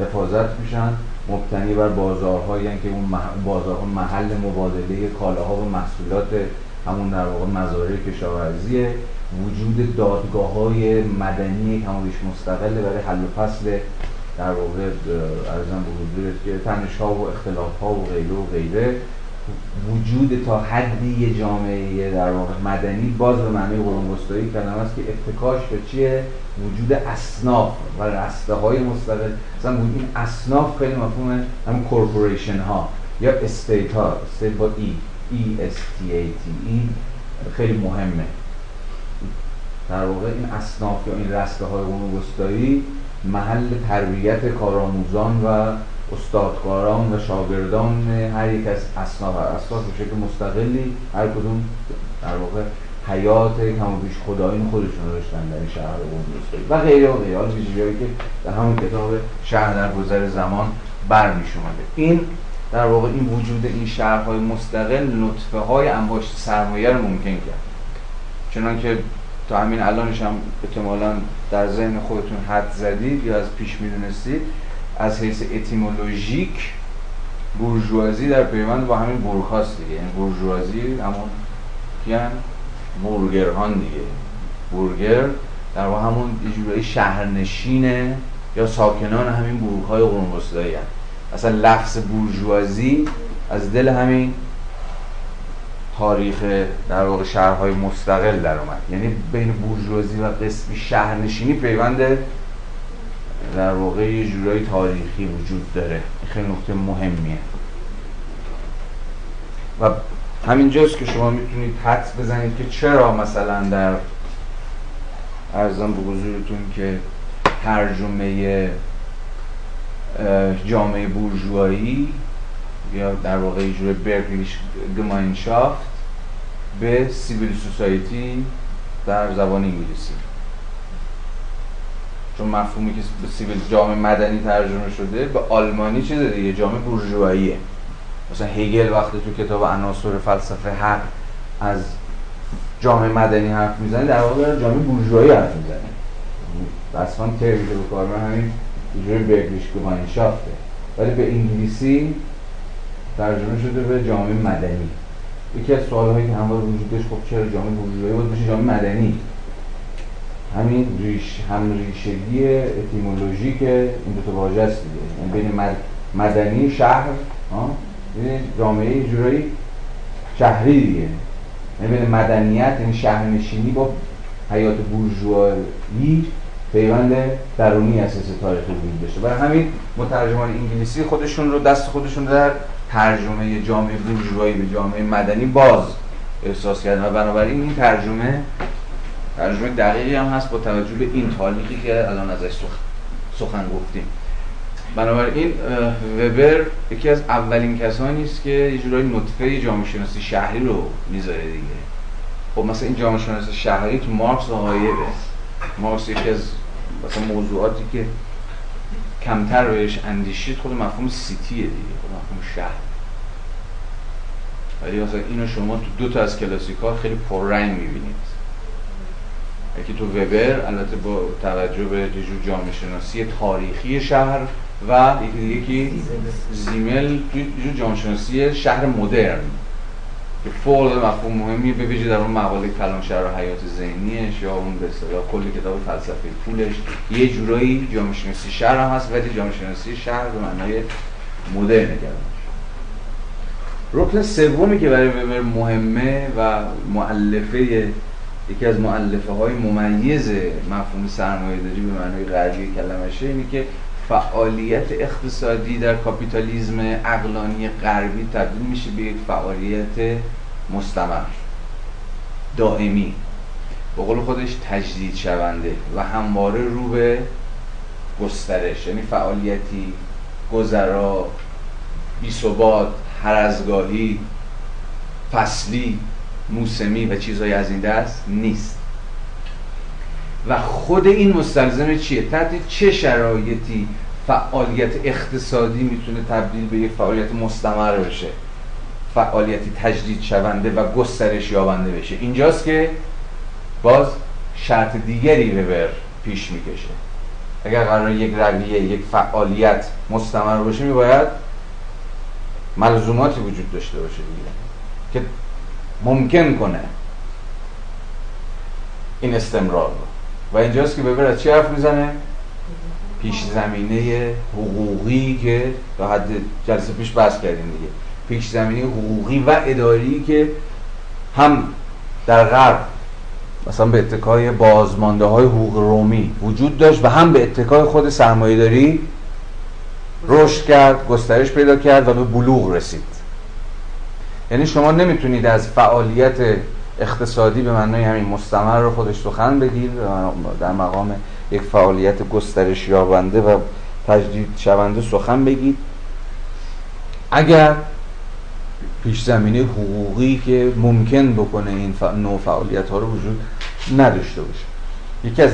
حفاظت میشن مبتنی بر بازارهایی که اون بازارها محل مبادله کالاها و محصولات همون در واقع مزارع کشاورزیه. وجود دادگاه های مدنی کمابیش مستقله برای حل و فصل در واقع عرضم به حضورت که تنش ها و اختلاف ها و غیره و غیره وجود تا حدی یه جامعه در واقع مدنی باز به معنی قرون وسطایی کلمه است که اتکاش به چیه؟ وجود اصناف و رسته های مستقل. مثلا این اصناف خیلی مفهومه همون corporation ها یا estate ها estate با e e s t a t e این خیلی مهمه. در واقع این اصناف یا این رسته های قرون وسطایی محل تربیت کارآموزان و استادکاران و شاگردان هر یک از اصناف اصناف به شکل مستقلی هر کدوم در واقع حیات کم و بیش خدایین خودشون داشتن در این شهر قم و غیره و غیره. حال که در همون کتاب شهر در گذر زمان برمی شماده این در واقع این وجود این شهرهای مستقل نطفه های انباشت سرمایه رو ممکن کرد. چنان که تا همین الانش هم احتمالا در ذهن خودتون حد زدید یا از پیش می‌دونستید از حیث اتیمولوژیک بورژوازی در پیوند با همین بورگ هاست دیگه. یعنی بورژوازی همون کیان؟ بورگرهان دیگه. بورگر در واقع همون یه شهرنشینه یا ساکنان همین بورگ های قرون اصلا لفظ بورژوازی از دل همین تاریخ در واقع شهرهای مستقل در اومد. یعنی بین بورژوازی و قسمی شهرنشینی پیوند در واقع یه جورایی تاریخی وجود داره. خیلی نکته مهمیه. و همینجاست که شما می‌تونید حدس بزنید که چرا مثلا در ارزان به حضورتون که ترجمه جامعه بورژوایی یا در واقع یه جور برکلیش گماینشافت به سیویل سوسایتی در زبان انگلیسی. چون مفهومی که به سیویل جامعه مدنی ترجمه شده به آلمانی چیز دیگه جامعه بورژواییه. مثلا هگل وقتی تو کتاب عناصر فلسفه حق از جامعه مدنی حرف می‌زنه در واقع جامعه بورژوایی حرف می‌زنه. رسما ترمی که به کار همین جوری برگلیش گمانشافته ولی به انگلیسی ترجمه شده به جامعه مدنی. یکی از سوالهایی که همواره وجود داشت خب چرا جامعه بورژوایی بود بشه؟ جامعه مدنی. همین ریش هم ریشگی اتیمولوژیک این دو تا واژه است دیگه. یعنی بین مدنی شهر یعنی جامعه جورایی شهری دیگه. یعنی بین مدنیت یعنی شهرنشینی با حیات بورژوایی پیوند درونی اساس تاریخی وجود داشته. برای همین مترجمان انگلیسی خودشون رو دست خودشون در ترجمه جامعه بورژوایی به جامعه مدنی باز احساس کردن. و بنابراین این ترجمه ترجمه دقیقی هم هست با توجه به این تاریخی که الان ازش سخن گفتیم. بنابراین وبر یکی از اولین کسانی است که یه جورایی نطفه جامعه شناسی شهری رو می‌ذاره دیگه. خب مثلا این جامعه شناسی شهری تو مارکس و هایبه مارکس یکی از مثلا موضوعاتی که کمتر بهش اندیشید خود مفهوم سیتیه دیگه خود مفهوم شهر. ولی مثلا اینو شما تو دو تا از کلاسیکا خیلی پررنگ می‌بینید. یکی تو وبر البته با توجه به جور جامعه شناسی تاریخی شهر و یکی زیمل جور جامعه شناسی شهر مدرن. که فوق مفهوم مهمی به ویژه در اون مقاله کلام شهر حیات ذهنیش یا اون به اصطلاح کل کتاب فلسفه پولش یه جورایی جامعه شناسی شهر هم هست ولی جامعه شناسی شهر به معنای مدرن کردنش رکن سومی که برای وبر مهمه و مؤلفه یکی از معلفه های ممیز مفهوم سرمایه داری به معنای غربی کلمشه اینه که فعالیت اقتصادی در کاپیتالیزم اقلانی غربی تبدیل میشه به یک فعالیت مستمر دائمی به قول خودش تجدید شونده و همواره رو به گسترش یعنی فعالیتی گذرا بیثبات هرزگاهی فصلی موسمی و چیزهای از این دست نیست و خود این مستلزم چیه؟ تحت چه شرایطی فعالیت اقتصادی می‌تونه تبدیل به یک فعالیت مستمر بشه فعالیتی تجدید شونده و گسترش یابنده بشه. اینجاست که باز شرط دیگری بر پیش می‌کشه. اگر قرار یک رویه یک فعالیت مستمر باشه میباید ملزوماتی وجود داشته باشه دیگه که ممکن کنه این استمرار رو. و اینجاست که ببر از چی حرف می‌زنه؟ پیش زمینه حقوقی که تا حد جلسه پیش بحث کردیم دیگه. پیش زمینه حقوقی و اداری که هم در غرب مثلا به اتکای بازمانده های حقوق رومی وجود داشت و هم به اتکای خود سرمایه داری رشد کرد گسترش پیدا کرد و به بلوغ رسید. یعنی شما نمی‌تونید از فعالیت اقتصادی به معنای همین مستمر رو خودش سخن بگیر در مقام یک فعالیت گسترش یابنده و تجدید شونده سخن بگید. اگر پیش زمینه حقوقی که ممکن بکنه این نوع فعالیت ها رو وجود نداشته باشه. یکی از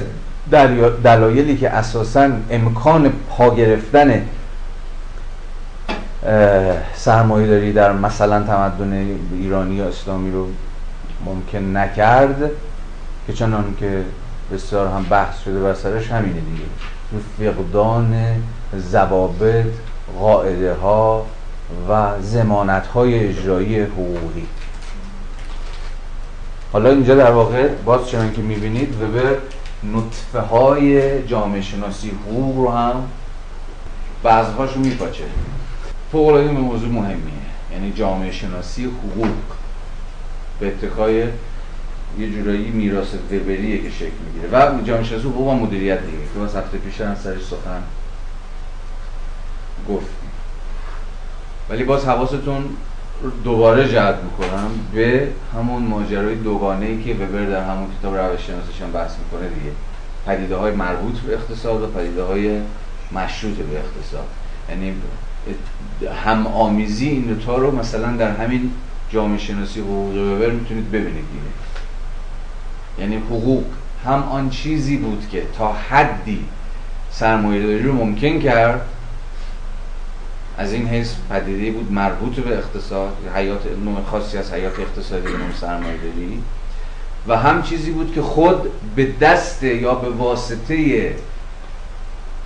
دلایلی که اساسا امکان پا گرفتن سرمایه داری در مثلا تمدن ایرانی یا اسلامی رو ممکن نکرد که چنان که بسیار هم بحث شده بر سرش همینه دیگه. فقدان زوابط قاعده ها و زمانت های اجرایی حقوقی. حالا اینجا در واقع باز چنان که می‌بینید وبر نطفه های جامعه شناسی حقوق رو هم بعضهاش میپاچه. فوق العاده موضوع مهمیه. یعنی جامعه شناسی حقوق. به اتکای یه جورایی میراث وبریه که شکل می‌گیره. و جامعه شناسی حقوق و مدیریت دیگه. که باز هفته پیش هم سرش سخن گفتیم ولی باز حواستون دوباره جلب می‌کنم به همون ماجرای دوگانه ای که وبر در همون کتاب روش شناسیش هم بحث می‌کنه دیگه. پدیده های مربوط به اقتصاد و پدیده های مشروط به اقتصاد. یعنی هم آمیزی این دوتا رو مثلا در همین جامعه شناسی حقوق وبر می‌تونید ببینید دیگه. یعنی حقوق هم آن چیزی بود که تا حدی سرمایه رو ممکن کرد از این حیث پدیده بود مربوط به اقتصاد حیات نوع خاصی از حیات اقتصادی نوع سرمایه داری و هم چیزی بود که خود به دست یا به واسطه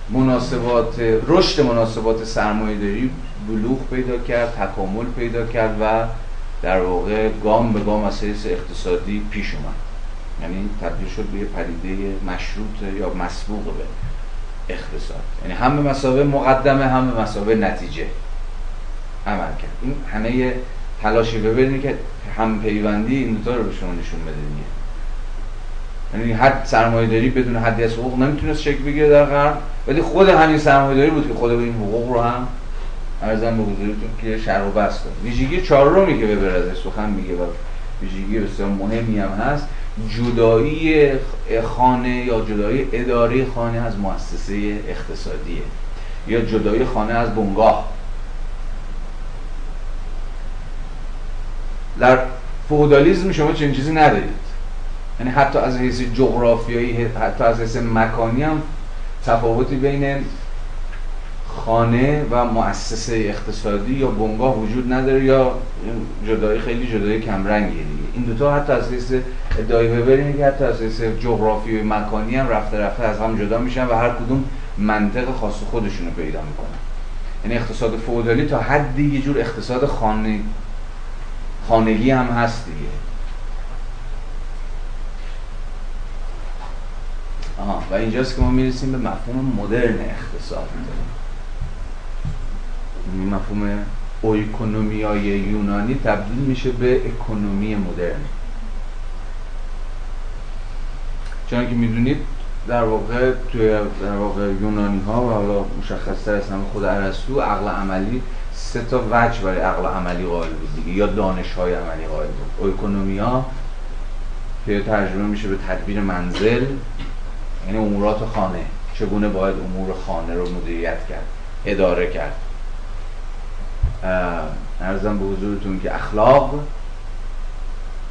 مناسبات رشد مناسبات سرمایه داری بلوغ پیدا کرد تکامل پیدا کرد و در واقع گام به گام از حیث اقتصادی پیش اومد. یعنی تبدیل شد به یه پدیده مشروط یا مسبوق به اقتصاد. یعنی هم به مسابقه مقدمه هم به مسابقه نتیجه. عمل کرد. این همه تلاشی ببینید که هم پیوندی این دوتا رو به شما نشون بده دیگه. یعنی حد سرمایه داری بدون حدی از حقوق نمی‌تونست شکل بگیره در غرب ولی خود همین سرمایه داری بود که خود این حقوق رو هم ارزم به حضورتون که شرح و بست ویژگی چهارمی که به ازش سخن میگه و ویژگی بسیار مهمی هم هست. جدایی خانه یا جدایی اداره خانه از مؤسسه اقتصادیه یا جدایی خانه از بنگاه. در فودالیزم شما چنین چیزی ندارید. یعنی حتی از حیث جغرافیایی حتی از حیث مکانی هم تفاوتی بین خانه و مؤسسه اقتصادی یا بنگاه وجود نداره یا جدایی خیلی جدایی کمرنگیه دیگه. این دوتا حتی از حیث ادعای ببرین که حتی از حیث جغرافی و مکانی هم رفته رفته از هم جدا میشن و هر کدوم منطق خاص خودشون رو پیدا می‌کنن. یعنی اقتصاد فودالی تا حدی یه جور اقتصاد خانه خانگی هم هست دیگه. آها و اینجاست که ما می‌رسیم به مفهوم مدرن اقتصاد. مفهوم اویکونومیای یونانی تبدیل میشه به اکونومی مدرن. چون که می‌دونید در واقع توی در واقع یونانی ها و حالا مشخصتر از همه خود ارسطو عقل عملی سه تا وجه برای عقل عملی قائل بود دیگه یا دانش های عملی قائل بود. اویکونومیا که ترجمه میشه به تدبیر منزل یعنی امورات خانه. چگونه باید امور خانه رو مدیریت کرد اداره کرد. ارزم به حضورتون که اخلاق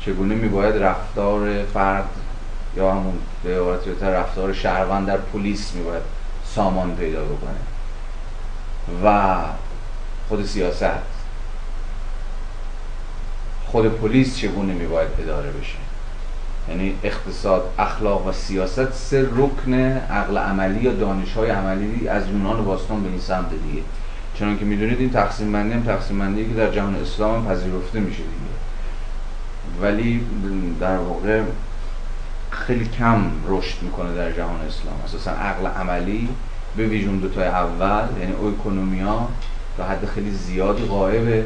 چگونه میباید رفتار فرد یا همون به عبارت رفتار شهروند در پلیس میباید سامان پیدا بکنه و خود سیاست خود پلیس چگونه میباید اداره بشه؟ یعنی اقتصاد اخلاق و سیاست سه رکن عقل عملی یا دانش های عملی از یونان باستان به این سمت دیگه. چون که می‌دونید این تقسیم بندی هم تقسیم بندی که در جهان اسلام پذیرفته میشه دیگه. ولی در واقع خیلی کم رشد می‌کنه در جهان اسلام. اساسا عقل عملی به ویژون دوتای اول یعنی اوکونومیا تا حد خیلی زیادی غایبه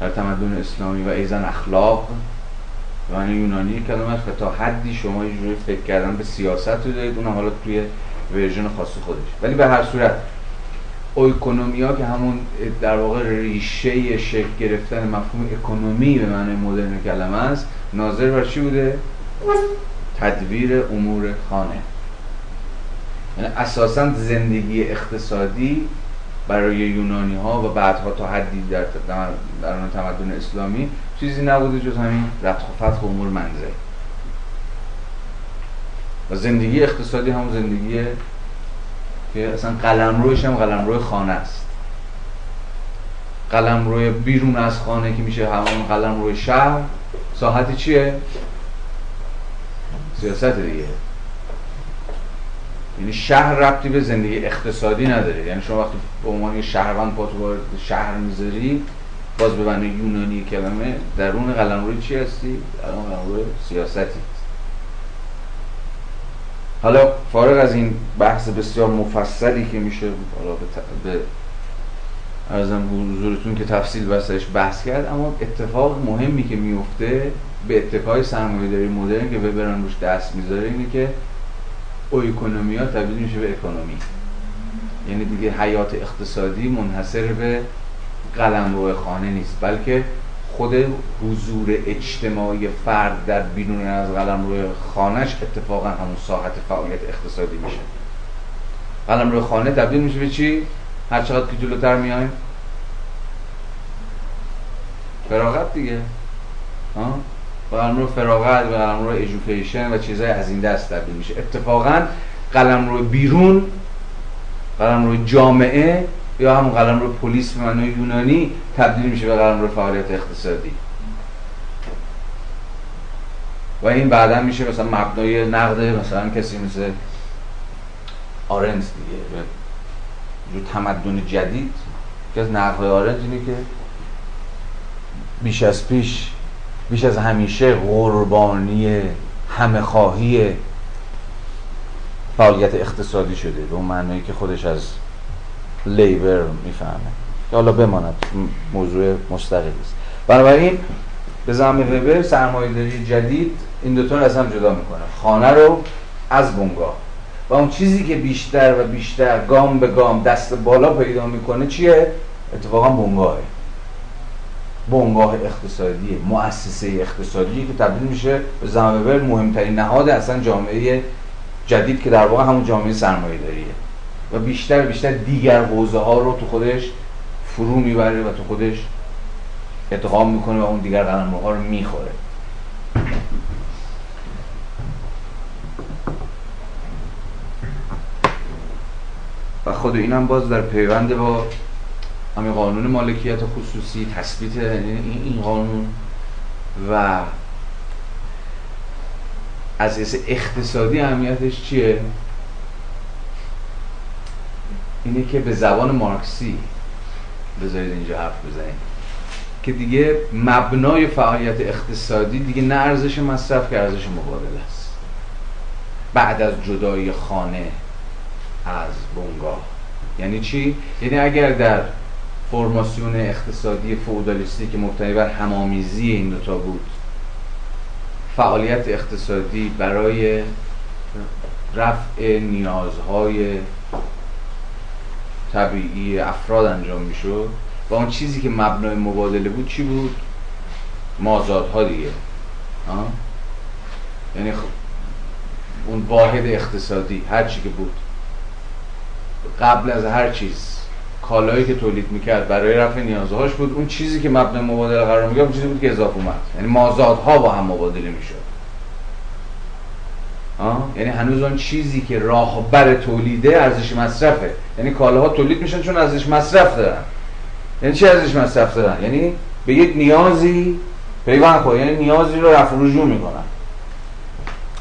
در تمدن اسلامی و ایزن اخلاق. و یونانی کلمه که تا حدی شما یه فکر کردن به سیاست رو دارید اونم حالا توی ورژن خاص خودش. ولی به هر صورت اویکونومیا که همون در واقع ریشه شکل گرفتن مفهوم اکونومی به معنی مدرن کلمه است ناظر بر چی بوده؟ تدویر امور خانه یعنی اساسا زندگی اقتصادی برای یونانی ها و بعدها تا حدی در در تمدن اسلامی چیزی نبوده جز همین رفت و فتح امور منزل و زندگی اقتصادی هم زندگی که اصلا قلم رویش هم قلم روی خانه است قلم روی بیرون از خانه که میشه همون قلم روی شهر ساحتی چیه؟ سیاست دیگه یعنی شهر ربطی به زندگی اقتصادی نداره یعنی شما وقتی به عنوان شهروند پاتو وارد شهر می‌ذاری باز به یونانی کلمه درون قلم روی چی هستی؟ قلم روی سیاستی حالا فارغ از این بحث بسیار مفصلی که میشه حالا به, ارزم حضورتون که تفصیل بسرش بحث کرد اما اتفاق مهمی که میفته به اتکای سرمایه داری مدرن که ببرن روش دست می‌ذاره اینه که او اکونومی ها تبدیل میشه به اکونومی. یعنی دیگه حیات اقتصادی منحصر به قلم خانه نیست بلکه خود حضور اجتماعی فرد در بیرون از قلم روی خانهش اتفاقا همون ساحت فعالیت اقتصادی میشه. قلم روی خانه تبدیل میشه به چی؟ هر چقدر که جلوتر میایم. فراغت دیگه. به قلم رو فراغت به قلم رو ایژوکیشن و چیزهای از این دست تبدیل میشه. اتفاقا قلم رو بیرون قلم رو جامعه یا همون قلم رو پلیس به معنای یونانی تبدیل میشه به قلم رو فعالیت اقتصادی. و این بعدا میشه مثلا مبنای نقد مثلا کسی مثل آرنز دیگه. جو تمدن جدید که از نقد آرنز اینه که بیش از پیش بیش از همیشه قربانی همه خواهی فعالیت اقتصادی شده. به اون معنایی که خودش از لیبر می‌فهمه. حالا بماند. موضوع مستقلی است. بنابراین به زعم وبر سرمایه‌داری جدید این دوتا رو از هم جدا می‌کنه. خانه رو از بنگاه. و اون چیزی که بیشتر و بیشتر گام به گام دست بالا پیدا می‌کنه چیه؟ اتفاقا بنگاهه. بنگاه اقتصادی مؤسسه اقتصادی که تبدیل میشه به زمبر مهمترین نهاد اصلا جامعه جدید که در واقع همون جامعه سرمایه داریه و بیشتر بیشتر دیگر حوزه ها رو تو خودش فرو می‌بره و تو خودش اتقام می‌کنه و اون دیگر قلم ها رو می‌خوره و خود اینم باز در پیوند با همین قانون مالکیت خصوصی تثبیت این قانون و از اقتصادی اهمیتش چیه؟ اینه که به زبان مارکسی بذارید اینجا حرف بزنید که دیگه مبنای فعالیت اقتصادی دیگه نه ارزش مصرف که ارزش مقابل است. بعد از جدای خانه از بنگاه. یعنی چی؟ یعنی اگر در فرماسیون اقتصادی فودالیستی که مبتنی بر همامیزی این دوتا بود فعالیت اقتصادی برای رفع نیازهای طبیعی افراد انجام می‌شد و اون چیزی که مبنای مبادله بود چی بود؟ مازادها دیگه. یعنی اون واحد اقتصادی هر چی که بود. قبل از هر چیز. کالایی که تولید می‌کرد برای رفع نیازهاش بود. اون چیزی که مبنای مبادله قرار می‌گرفت چیزی بود که اضافه اومد. یعنی مازادها با هم مبادله می‌شد. یعنی هنوز اون چیزی که راهبر تولیده ارزش مصرفه. یعنی کالاها تولید میشن چون ارزش مصرف دارن. یعنی چی ارزش مصرف دارن؟ یعنی به یک نیازی پیوند خود یعنی نیازی رو رفع رجوع می‌کنن.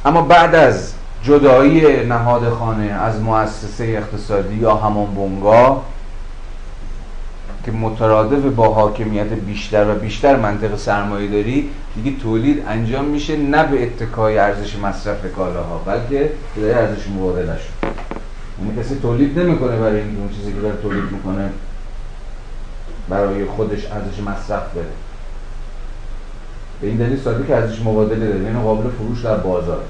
اما بعد از جدایی نهاد خانه از مؤسسه اقتصادی یا همان بنگاه که مترادف با حاکمیت بیشتر و بیشتر منطق سرمایه داری دیگه تولید انجام میشه نه به اتکای ارزش مصرف کالاها بلکه به ارزش مبادله شد یعنی کسی تولید نمی‌کنه برای این اون چیزی که داره تولید می‌کنه برای خودش ارزش مصرف بره به این دلیل ساده که ارزش مبادله داره. یعنی قابل فروش در بازار.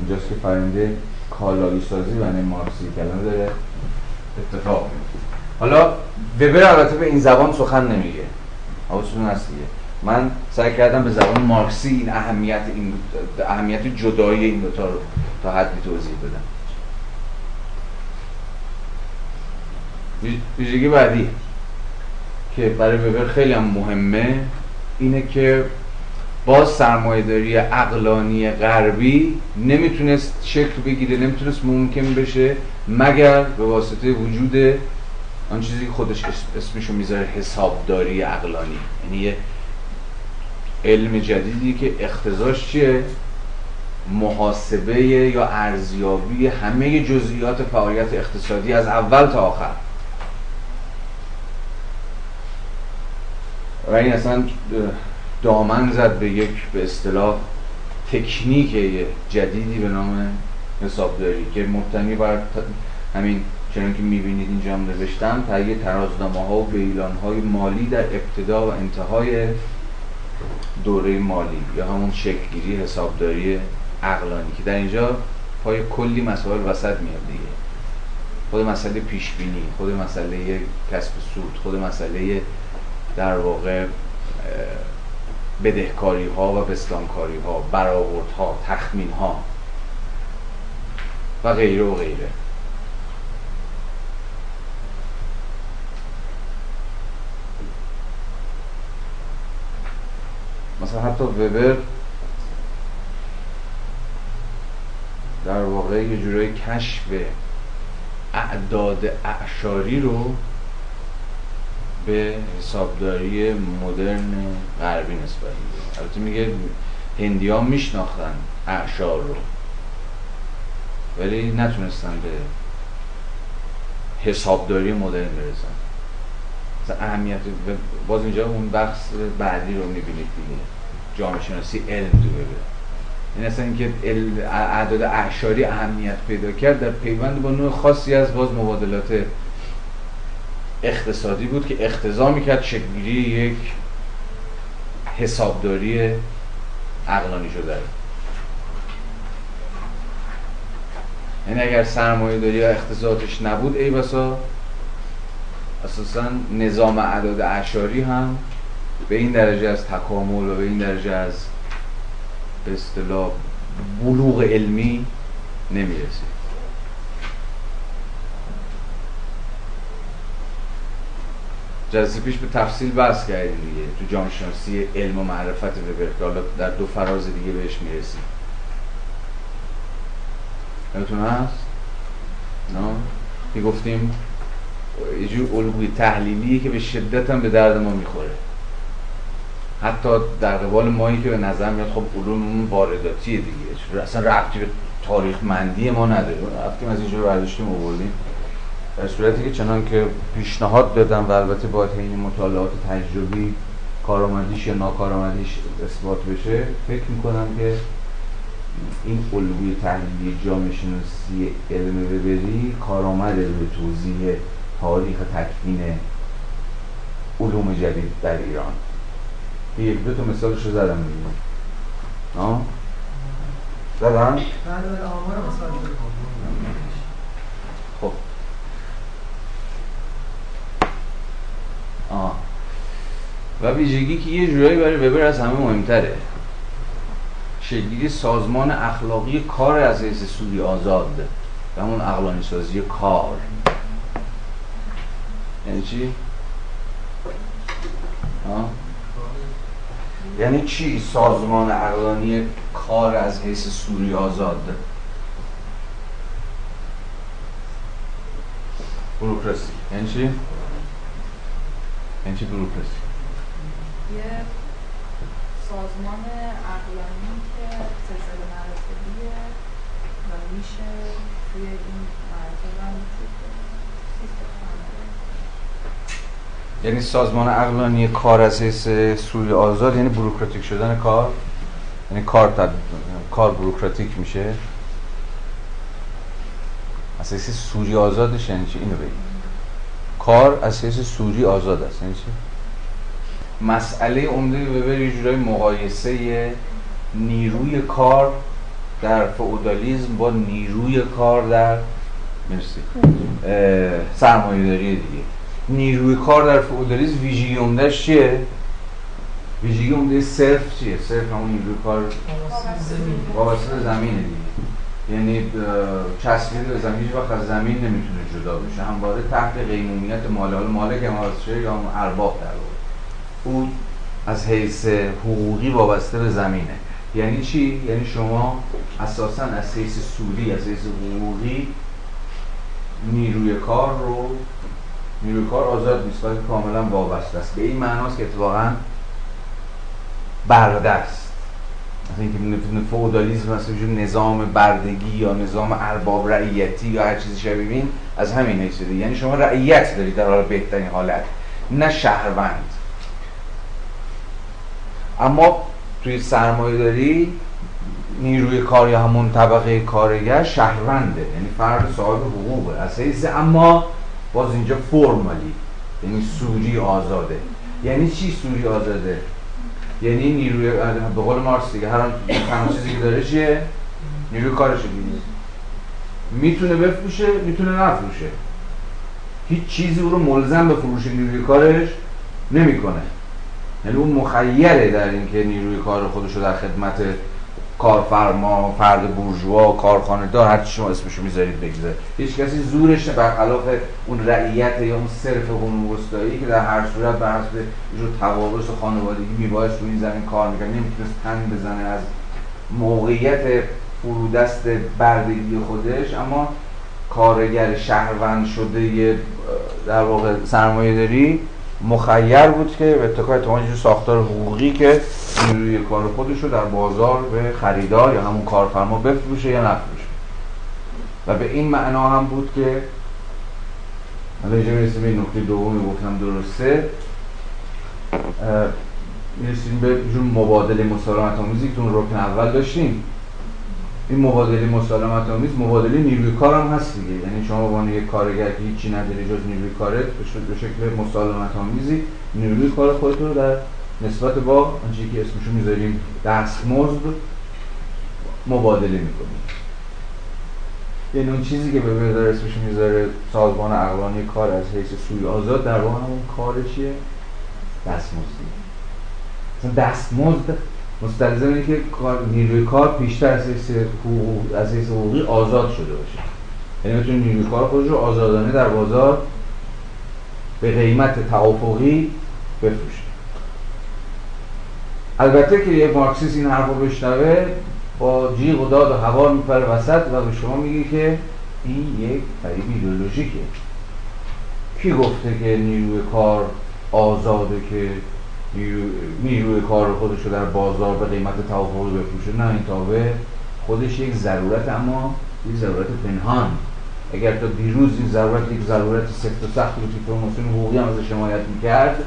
اینجاست که فرنده کالایی سازی و مارکسی کلمه داره اتفاق حالا وبر البته به این زبان سخن نمیگه. حواستون هست دیگه. من سعی کردم به زبان مارکسی این اهمیت این اهمیت جدایی این دوتا رو تا حدی توضیح بدم. ویژگی بعدی که برای وبر خیلی هم مهمه اینه که باز سرمایهداری اقلانی غربی نمی‌تونست شکل بگیره نمی‌تونست ممکن بشه مگر به واسطه وجود آن چیزی که خودش اسمشو می‌ذاره حسابداری اقلانی یعنی یه علم جدیدی که اختزاش چیه؟ محاسبه یا ارزیابی همه جزئیات فعالیت اقتصادی از اول تا آخر. و این اصلا دامن زد به یک به اصطلاح تکنیک جدیدی به نام حسابداری که مبتنی بر همین چنان که می‌بینید اینجا هم نوشتم تهیه ترازنامه ها و بیلان های مالی در ابتدا و انتهای دوره مالی یا همون شکلگیری حسابداری عقلانی که در اینجا پای کلی مسائل وسط میاد دیگه. خود مسئله پیش بینی خود مسئله کسب سود خود مسئله در واقع بدهکاری ها و بستانکاری ها برآورد ها تخمین ها و غیره و غیره. مثلا حتی وبر در واقع یه جورای کشف اعداد اعشاری رو به حسابداری مدرن غربی نسبت میده البته میگه هندی ها میشناختن اعشار رو ولی نتونستن به حسابداری مدرن برسن. اهمیت باز اینجا اون بخش بعدی رو می‌بینید دیگه. جامعه شناسی علم تو ببینید. این اصلا اینکه اعداد اعشاری اهمیت پیدا کرد در پیوند با نوع خاصی از باز مبادلات اقتصادی بود که اختضا می‌کرد شکلگیری یک حسابداری عقلانی شده. یعنی اگر سرمایه داری یا اقتصادش نبود ای بسا اساسا نظام اعداد اعشاری هم به این درجه از تکامل و به این درجه از به اصطلاح بلوغ علمی نمی‌رسید جلسه پیش به تفصیل بحث کردیم دیگه تو جامعه شناسی علم و معرفت وبر در دو فراز دیگه بهش می‌رسیم یادتون هست؟ نه؟ که گفتیم یه جور الگوی تحلیلیه که به شدت هم به درد ما می‌خوره. حتی در قبال مایی که به نظر میاد خب علوم وارداتیه دیگه. اصلا ربطی به تاریخ مندی ما نداره. رفتیم از اینجا برداشتیم آوردیم. در صورتی که چنان که پیشنهاد دادم و البته باید این مطالعات تجربی کارآمدیش یا ناکارآمدیش اثبات بشه فکر می‌کنم که این الگوی تحلیلی جامعه شناسی علم ببری کارآمد به توضیح تاریخ تکوین علوم جدید در ایران یک دو تا مثالش رو زدم دیگه آه؟ زدم؟ خب آه. و ویژگی که یه جورایی برای وبر از همه مهمتره شکلی سازمان اخلاقی کار از حیث سودی آزاد و همون اقلانی سازی کار یعنی چی؟ یعنی چی سازمان اقلانی کار از حیث سوری آزاد بروکراسی یعنی چی؟ یعنی چی بروکراسی؟ یه سازمان اقلانی که سلسله مراتبیه و میشه توی این مراتب هم یعنی سازمان اقلانی کار از حیث سوی آزاد یعنی بروکراتیک شدن کار یعنی کار تد... کار بروکراتیک میشه. از حیث سوری آزادش یعنی چی؟ اینو بگید کار از حیث سوری آزاد است یعنی چی؟ مسئله عمده وبر یه جورای مقایسه نیروی کار در فئودالیسم با نیروی کار در مرسی سرمایه داری دیگه. نیروی کار در فئودالیسم ویژگی عمدهش چیه؟ ویژگی عمده صرف چیه؟ صرف همون نیروی کار وابسته به زمینه دیگه. یعنی چسبیده به زمین وقت از زمین نمی‌تونه جدا بشه. همواره تحت قیمومیت مال حال مالک هم یا ارباب در او از حیث حقوقی وابسته به زمینه. یعنی چی؟ یعنی شما اساسا از حیث سودی از حیث حقوقی نیروی کار رو نیروی کار آزاد نیست ولی کاملا وابسته است. به این معناست که اتفاقا برده است مثلا اینکه فودالیزم مثلا نظام بردگی یا نظام ارباب رعیتی یا هر چیزی شبیه از همین حیث یعنی شما رعیت دارید در حال بهترین حالت نه شهروند. اما توی سرمایه داری نیروی کار یا همون طبقه کارگر شهرونده. یعنی فرد صاحب حقوقه. از اما باز اینجا فرمالی یعنی سوری آزاده. یعنی چی سوری آزاده؟ یعنی نیروی به قول مارکس دیگه هر تنها چیزی که داره چیه؟ نیروی کارش دیگه می‌تونه بفروشه می‌تونه نفروشه. هیچ چیزی او رو ملزم به فروش نیروی کارش نمی‌کنه. یعنی اون مخیره در اینکه نیروی کار خودش رو در خدمت کارفرما فرد بورژوا کارخانه دار هر شما اسمشو می‌ذارید بگذاره هیچ کسی زورش برخلاف اون رعیت یا اون صرف قانون وسطایی که در هر صورت بر حسب جو توابس خانوادگی میبایست رو این زمین کار می‌کنه نمی‌تونست تن بزنه از موقعیت فرودست بردگی خودش اما کارگر شهروند شده در واقع سرمایه داری مخیر بود که به اتکای اتفاقا ساختار حقوقی که نیروی کار خودش رو در بازار به خریدار یا همون کارفرما بفروشه یا نفروشه. و به این معنا هم بود که حالا اینجا می‌رسیم به نکته دومی گفتم درسته می‌رسیم به جور مبادله مسالمت آمیزی که اون رکن اول داشتیم. این مبادله مسالمت آمیز مبادله نیروی کار هم هست دیگه. یعنی شما به عنوان یک کارگر که هیچی نداری جز نیروی کارت به شکل مسالمت آمیزی نیروی کار خودت رو در نسبت با آنچه که اسمشو می‌ذاریم دستمزد مبادله می‌کنیم. یعنی اون چیزی که به بهدار اسمشو می‌ذاره سازمان اقلانی کار از حیث سوی آزاد در واقع همون کار چیه؟ دستمزدی. دستمزد مستلزم اینه که نیروی کار بیشتر از حیث از حقوقی آزاد شده باشه. یعنی می‌تونه نیروی کار خودش رو آزادانه در بازار به قیمت توافقی بفروشه البته که یه مارکسیست این حرف رو بشنوه با جیغ و داد و هوا میپره وسط و به شما میگه که این یک فریب ایدئولوژیکه. کی گفته که نیروی کار آزاده که نیروی کار خودش رو در بازار به قیمت توافقی بفروشه. نه این تابه خودش یک ضرورت اما یک ضرورت پنهان. اگر تا دیروز این ضرورت یک ضرورت سفت و سخت بود که پروموسیون حقوقی هم از حمایت می‌کرد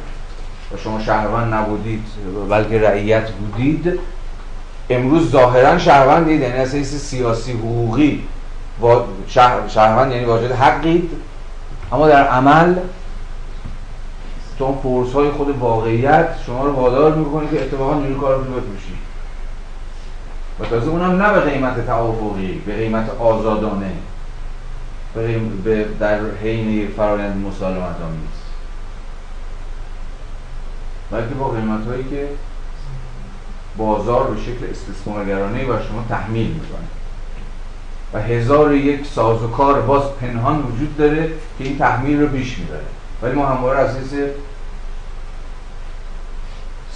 و شما شهروند نبودید بلکه رعیت بودید امروز ظاهرا شهروندید یعنی از سیاسی حقوقی شهروند یعنی واجد حقید. اما در عمل تو فورس های خود واقعیت شما رو وادار می‌کنه که اتفاقا نیروی کار رو بفروشید و تازه اونم نه به قیمت توافقی به قیمت آزادانه. به در حین فرایند مسالمت آمیز بلکه با قیمت هایی که بازار به شکل استثمارگرانه بر شما تحمیل می‌کنه. و هزار یک ساز و کار باز پنهان وجود داره که این تحمیل رو پیش می‌بره. ولی ما همواره از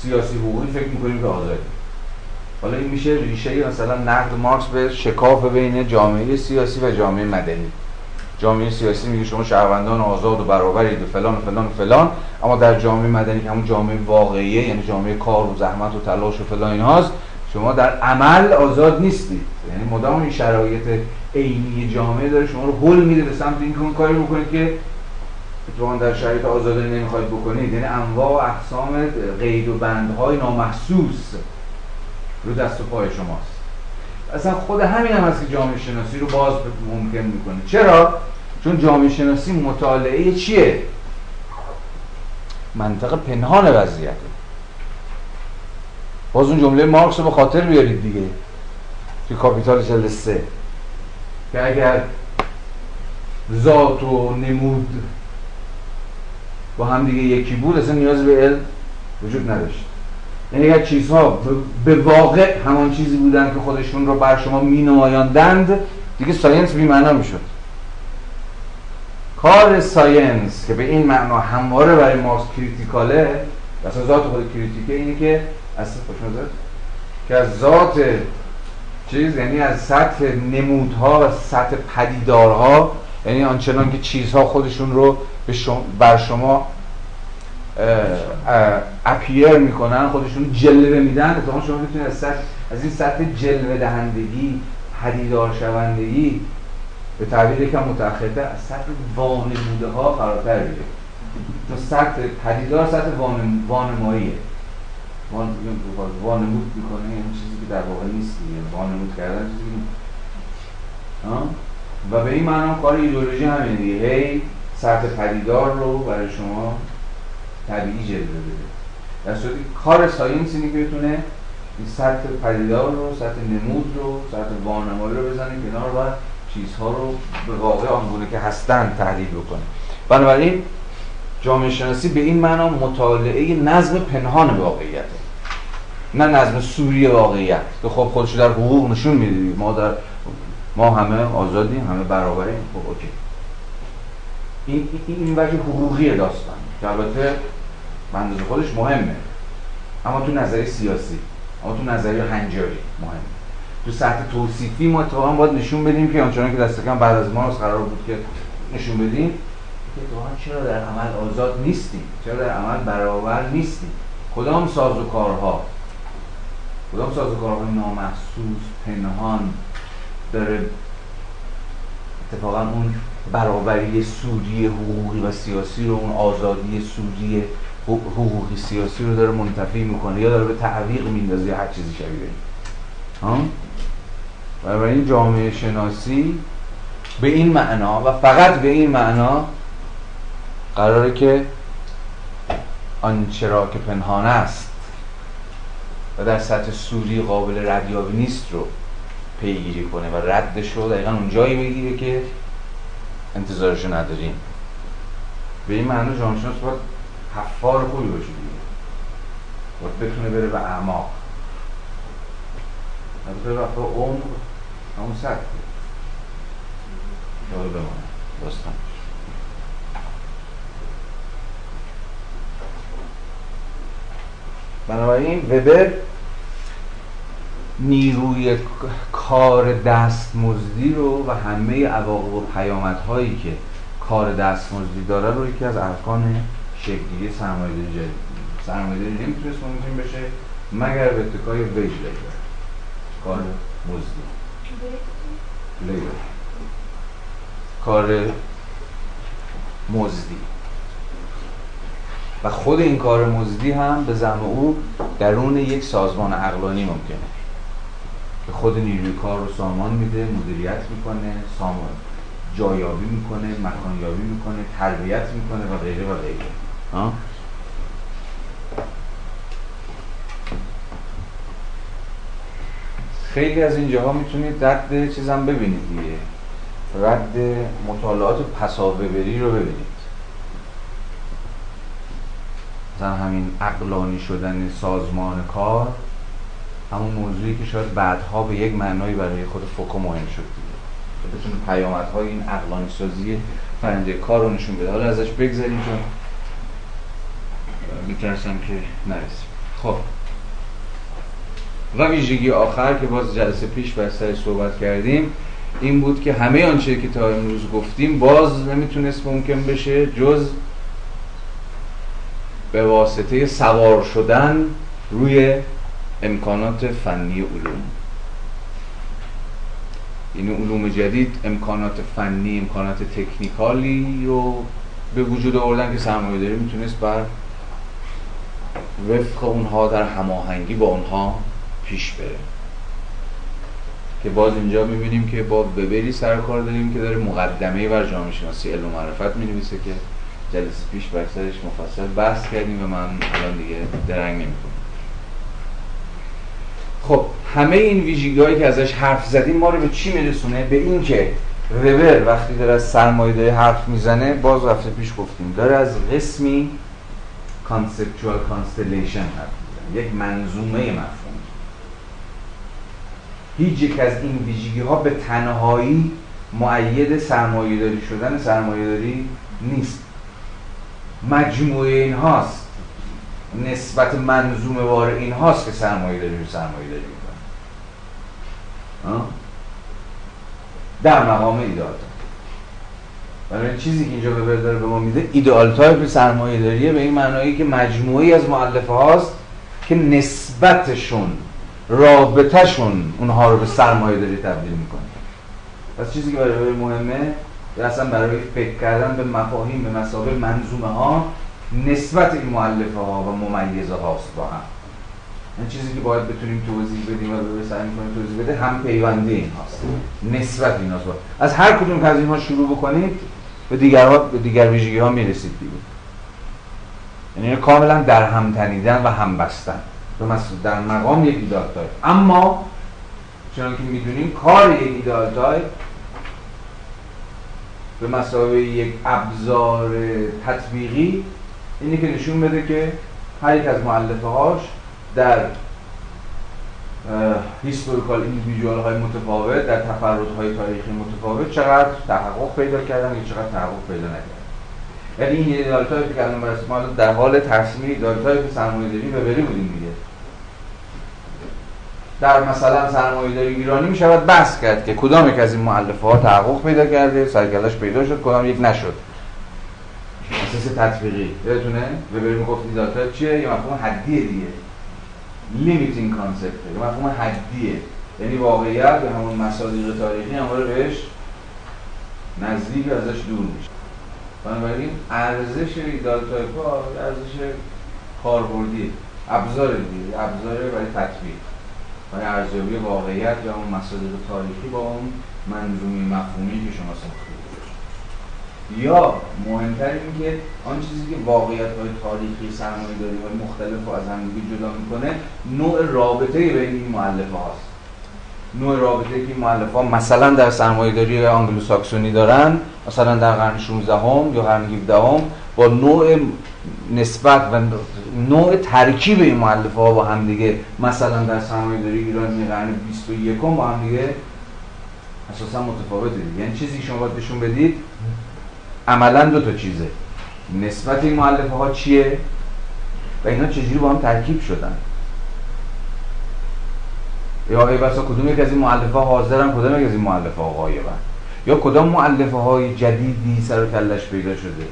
سیاسی حقوقی فکر می‌کنیم که آزادی حالا این میشه ریشه مثلا نقد مارکس به شکاف بین جامعه سیاسی و جامعه مدنی. جامعه سیاسی میگه شما شهروندان آزاد و برابرید و فلان و فلان و فلان اما در جامعه مدنی که همون جامعه واقعیه یعنی جامعه کار و زحمت و تلاش و فلان اینهاست شما در عمل آزاد نیستید. یعنی مدام این شرایط عینی جامعه داره شما رو هول میده به سمت اینکه اون کاری بکنید که اتفاقا در شرایط آزادی نمی‌خواید بکنید یعنی انواع و اقسام قید و بندهای نامحسوس رو دست و پای شماست اصلا خود همین هم هست که جامعه شناسی رو باز ممکن می‌کنه چرا؟ چون جامعه شناسی مطالعه چیه؟ منطق پنهان وضعیته باز اون جمله مارکس رو به خاطر بیارید دیگه توی کاپیتال جلد سه که اگر ذات و نمود با هم دیگه یکی بود اصلا نیاز به علم وجود نداشت. یعنی اگر چیزها به واقع همان چیزی بودن که خودشون رو بر شما می نمایاندند دیگه science بی معنا می‌شد. کار ساینس که به این معنا همواره برای ماست کریتیکاله اصلا ذات خود کریتیکه اینه که اصلا خوشمزد که از ذات چیز یعنی از سطح نمودها و سطح پدیدارها یعنی آنچنان که چیزها خودشون رو به شما بر شما اپیر می‌کنن خودشون جلوه میدن اتفاقا شما می‌تونید از, از این سطح جلوه دهندگی پدیدار شوندگی به تعبیر یکم متأخرتر از سطح وانموده ها فراتر بیره تو سطح پدیدار سطح وانماییه. وان وانمود می‌کنه این چیزی که در واقع نیست دیگه. وانمود کردن چیزی و به این معنا کار ایدئولوژی همین دیگه. هی سطح پدیدار رو برای شما طبیعی جلوه بده. در صورتی کار ساینس اینه که بتونه این سطح پدیدار رو سطح نمود رو سطح وانمایی رو بزنه کنار و چیزها رو به واقع آنگونه که هستن تحلیل بکنه. بنابراین جامعه شناسی به این معنا مطالعه نظم پنهان واقعیته. نه نظم سوری واقعیت که خب خودش در حقوق نشون میده ما در ما همه آزادیم همه برابریم. خب اوکی. این این وجه حقوقی داستان. که البته به خودش مهمه. اما تو نظری سیاسی اما تو نظری هنجاری مهمه. تو سطح توصیفی ما اتفاقا باید نشون بدیم که آنچنان که دست کم بعد از ما قرار بود که نشون بدیم که اتفاقا چرا در عمل آزاد نیستیم؟ چرا در عمل برابر نیستیم؟ کدام ساز و کارها؟ کدام ساز و کارهای نامحسوس پنهان داره اتفاقا اون برابری سودی حقوقی و سیاسی رو اون آزادی سودی حقوقی سیاسی رو داره منتفی می‌کنه یا داره به تعویق میندازه هر چیزی شبیه ها؟ و این جامعه شناسی به این معنا و فقط به این معنا قراره که آنچه را که پنهان است و در سطح سوری قابل ردیابی نیست رو پیگیری کنه و ردش رو دقیقا اون جایی بگیره که انتظارشو نداریم به این معنی جامعه شناس باید حفار خوبی باشه دیگه. باید بتونه بره به اعماق. از به وقتا عمق همون سطح یاد بمانه داستان. بنابراین وبر نیروی کار دستمزدی رو و همه عواقب و پیامدهایی که کار دستمزدی داره رو یکی از ارکان شکلی سرمایه‌داری جدید سرمایه‌داری نمی‌تونست ممکن بشه مگر به اتکای ویج لیبر کار مزدی. لیبر کار مزدی. و خود این کار مزدی هم به زم او درون یک سازمان اقلانی ممکنه. که خود نیروی کار رو سامان میده مدیریت می‌کنه سامان جایابی می‌کنه مکانیابی می‌کنه تربیت می‌کنه و غیره و غیره. خیلی از اینجاها می‌تونید رد چیزم ببینید دیگه. رد مطالعات پساوبری رو ببینید. مثلا همین اقلانی شدن سازمان کار همون موضوعی که شاید بعدها به یک معنایی برای خود فوکو مهم شد دیگه. بتونه پیامدهای این اقلانی سازی فرنده کار رو نشون بده. حالا ازش بگذاریم چون میترسم که نرسیم. خب. و ویژگی آخر که باز جلسه پیش بر سر صحبت کردیم این بود که همه آنچه که تا امروز گفتیم باز نمی‌تونست ممکن بشه جز به واسطه سوار شدن روی امکانات فنی علوم. این یعنی علوم جدید امکانات فنی امکانات تکنیکالی رو به وجود آوردن که سرمایه داری می‌تونست بر وفق اونها در هماهنگی با اونها پیش بره. که باز اینجا می‌بینیم که با وبری سر کار داریم که داره مقدمه بر جامعه شناسی علم و معرفت می‌نویسه که جلسه پیش بر سرش مفصل بحث کردیم و من الان دیگه درنگ نمی‌کنم. خب همه این ویژگی که ازش حرف زدیم ما رو به چی میرسونه؟ به این که وبر وقتی داره از سرمایه حرف می‌زنه باز رفته پیش گفتیم داره از قسمی conceptual constellation حرف می‌زنه یک منظومه مفهوم. هیچ یک از این ویژگی ها به تنهایی مؤید سرمایه داری شدن سرمایه داری نیست. مجموعه این هاست نسبت منظومه وار این هاست که سرمایه داری رو سرمایه داری می‌کنه در مقام ایدال برای چیزی که اینجا به داره به ما میده ideal type سرمایه داریه به این معنایی که مجموعی از مؤلفه هاست که نسبتشون رابطهشون اونها رو به سرمایه داری تبدیل می‌کنه. پس چیزی که برای مهمه یا اصلا برای فکر کردن به مفاهیم به مثابه منظومه ها نسبت این مؤلفه ها و ممیزه هاست با هم. این چیزی که باید بتونیم توضیح بدیم و به سعی کنیم توضیح بده هم پیوندی این هاست. نسبت این هاست. از هر کدوم از اینها شروع بکنید به دیگر, به دیگر ویژگی ها می‌رسید دیگه. یعنی کاملا در هم تنیدن و هم بستن. در مقام یک ideal type اما چون که می‌دونیم کار یک ideal type به مثابه یک ابزار تطبیقی اینی که نشون بده که هر یک از مؤلفه هاش در historical individual های متفاوت در تفرد های تاریخی متفاوت چقدر تحقق پیدا کردن یا چقدر تحقق پیدا نکردن. یعنی این ideal type ی که الان در حال ترسیم ideal type سرمایه‌داری وبری بودیم دیگه. در مثلا سرمایه‌داری ایرانی می شود بحث کرد که کدام یک از این مؤلفه ها تحقق پیدا کرده سر و کله‌ش پیدا شد کدام یک نشد. اساس تطبیقی. یادتونه؟ وبر گفت ایدال چیه؟ یه مفهوم حدیه دیگه. limiting concept یه مفهوم حدیه. یعنی واقعیت به همون مصادیق تاریخی همواره بهش نزدیک ازش دور میشه. بنابراین ارزش ideal type ارزش کاربردی ابزار دیگه. ابزار برای تطبیق. برای ارزیابی واقعیت یا اون مصادیق تاریخی با اون منظومه مفهومی که شما ساختید یا مهمتر این که آن چیزی که واقعیت های تاریخی سرمایه داری های مختلف از هم جدا می‌کنه نوع رابطه بین این معلفه هاست. نوع رابطه که این معلفه ها مثلا در سرمایه داری آنگلو ساکسونی دارن مثلا در قرن 16 هم یا قرن 17 هم با نوع نسبت و نوع ترکیب این معلفه ها با هم دیگه مثلا در سرمایه داری ایران قرن 21 با هم دیگه اساسا متفاوته یعنی چیزی شما باید بهشون بدید عملا دو تا چیزه. نسبت این معلفه ها چیه؟ و اینا چجوری با هم ترکیب شدن؟ یا ای بسا کدوم یک از این معلفه ها حاضرن کدوم یک از این معلفه ها غایبن؟ یا کدام معلفه های جدیدی سر و کلش پیدا شده؟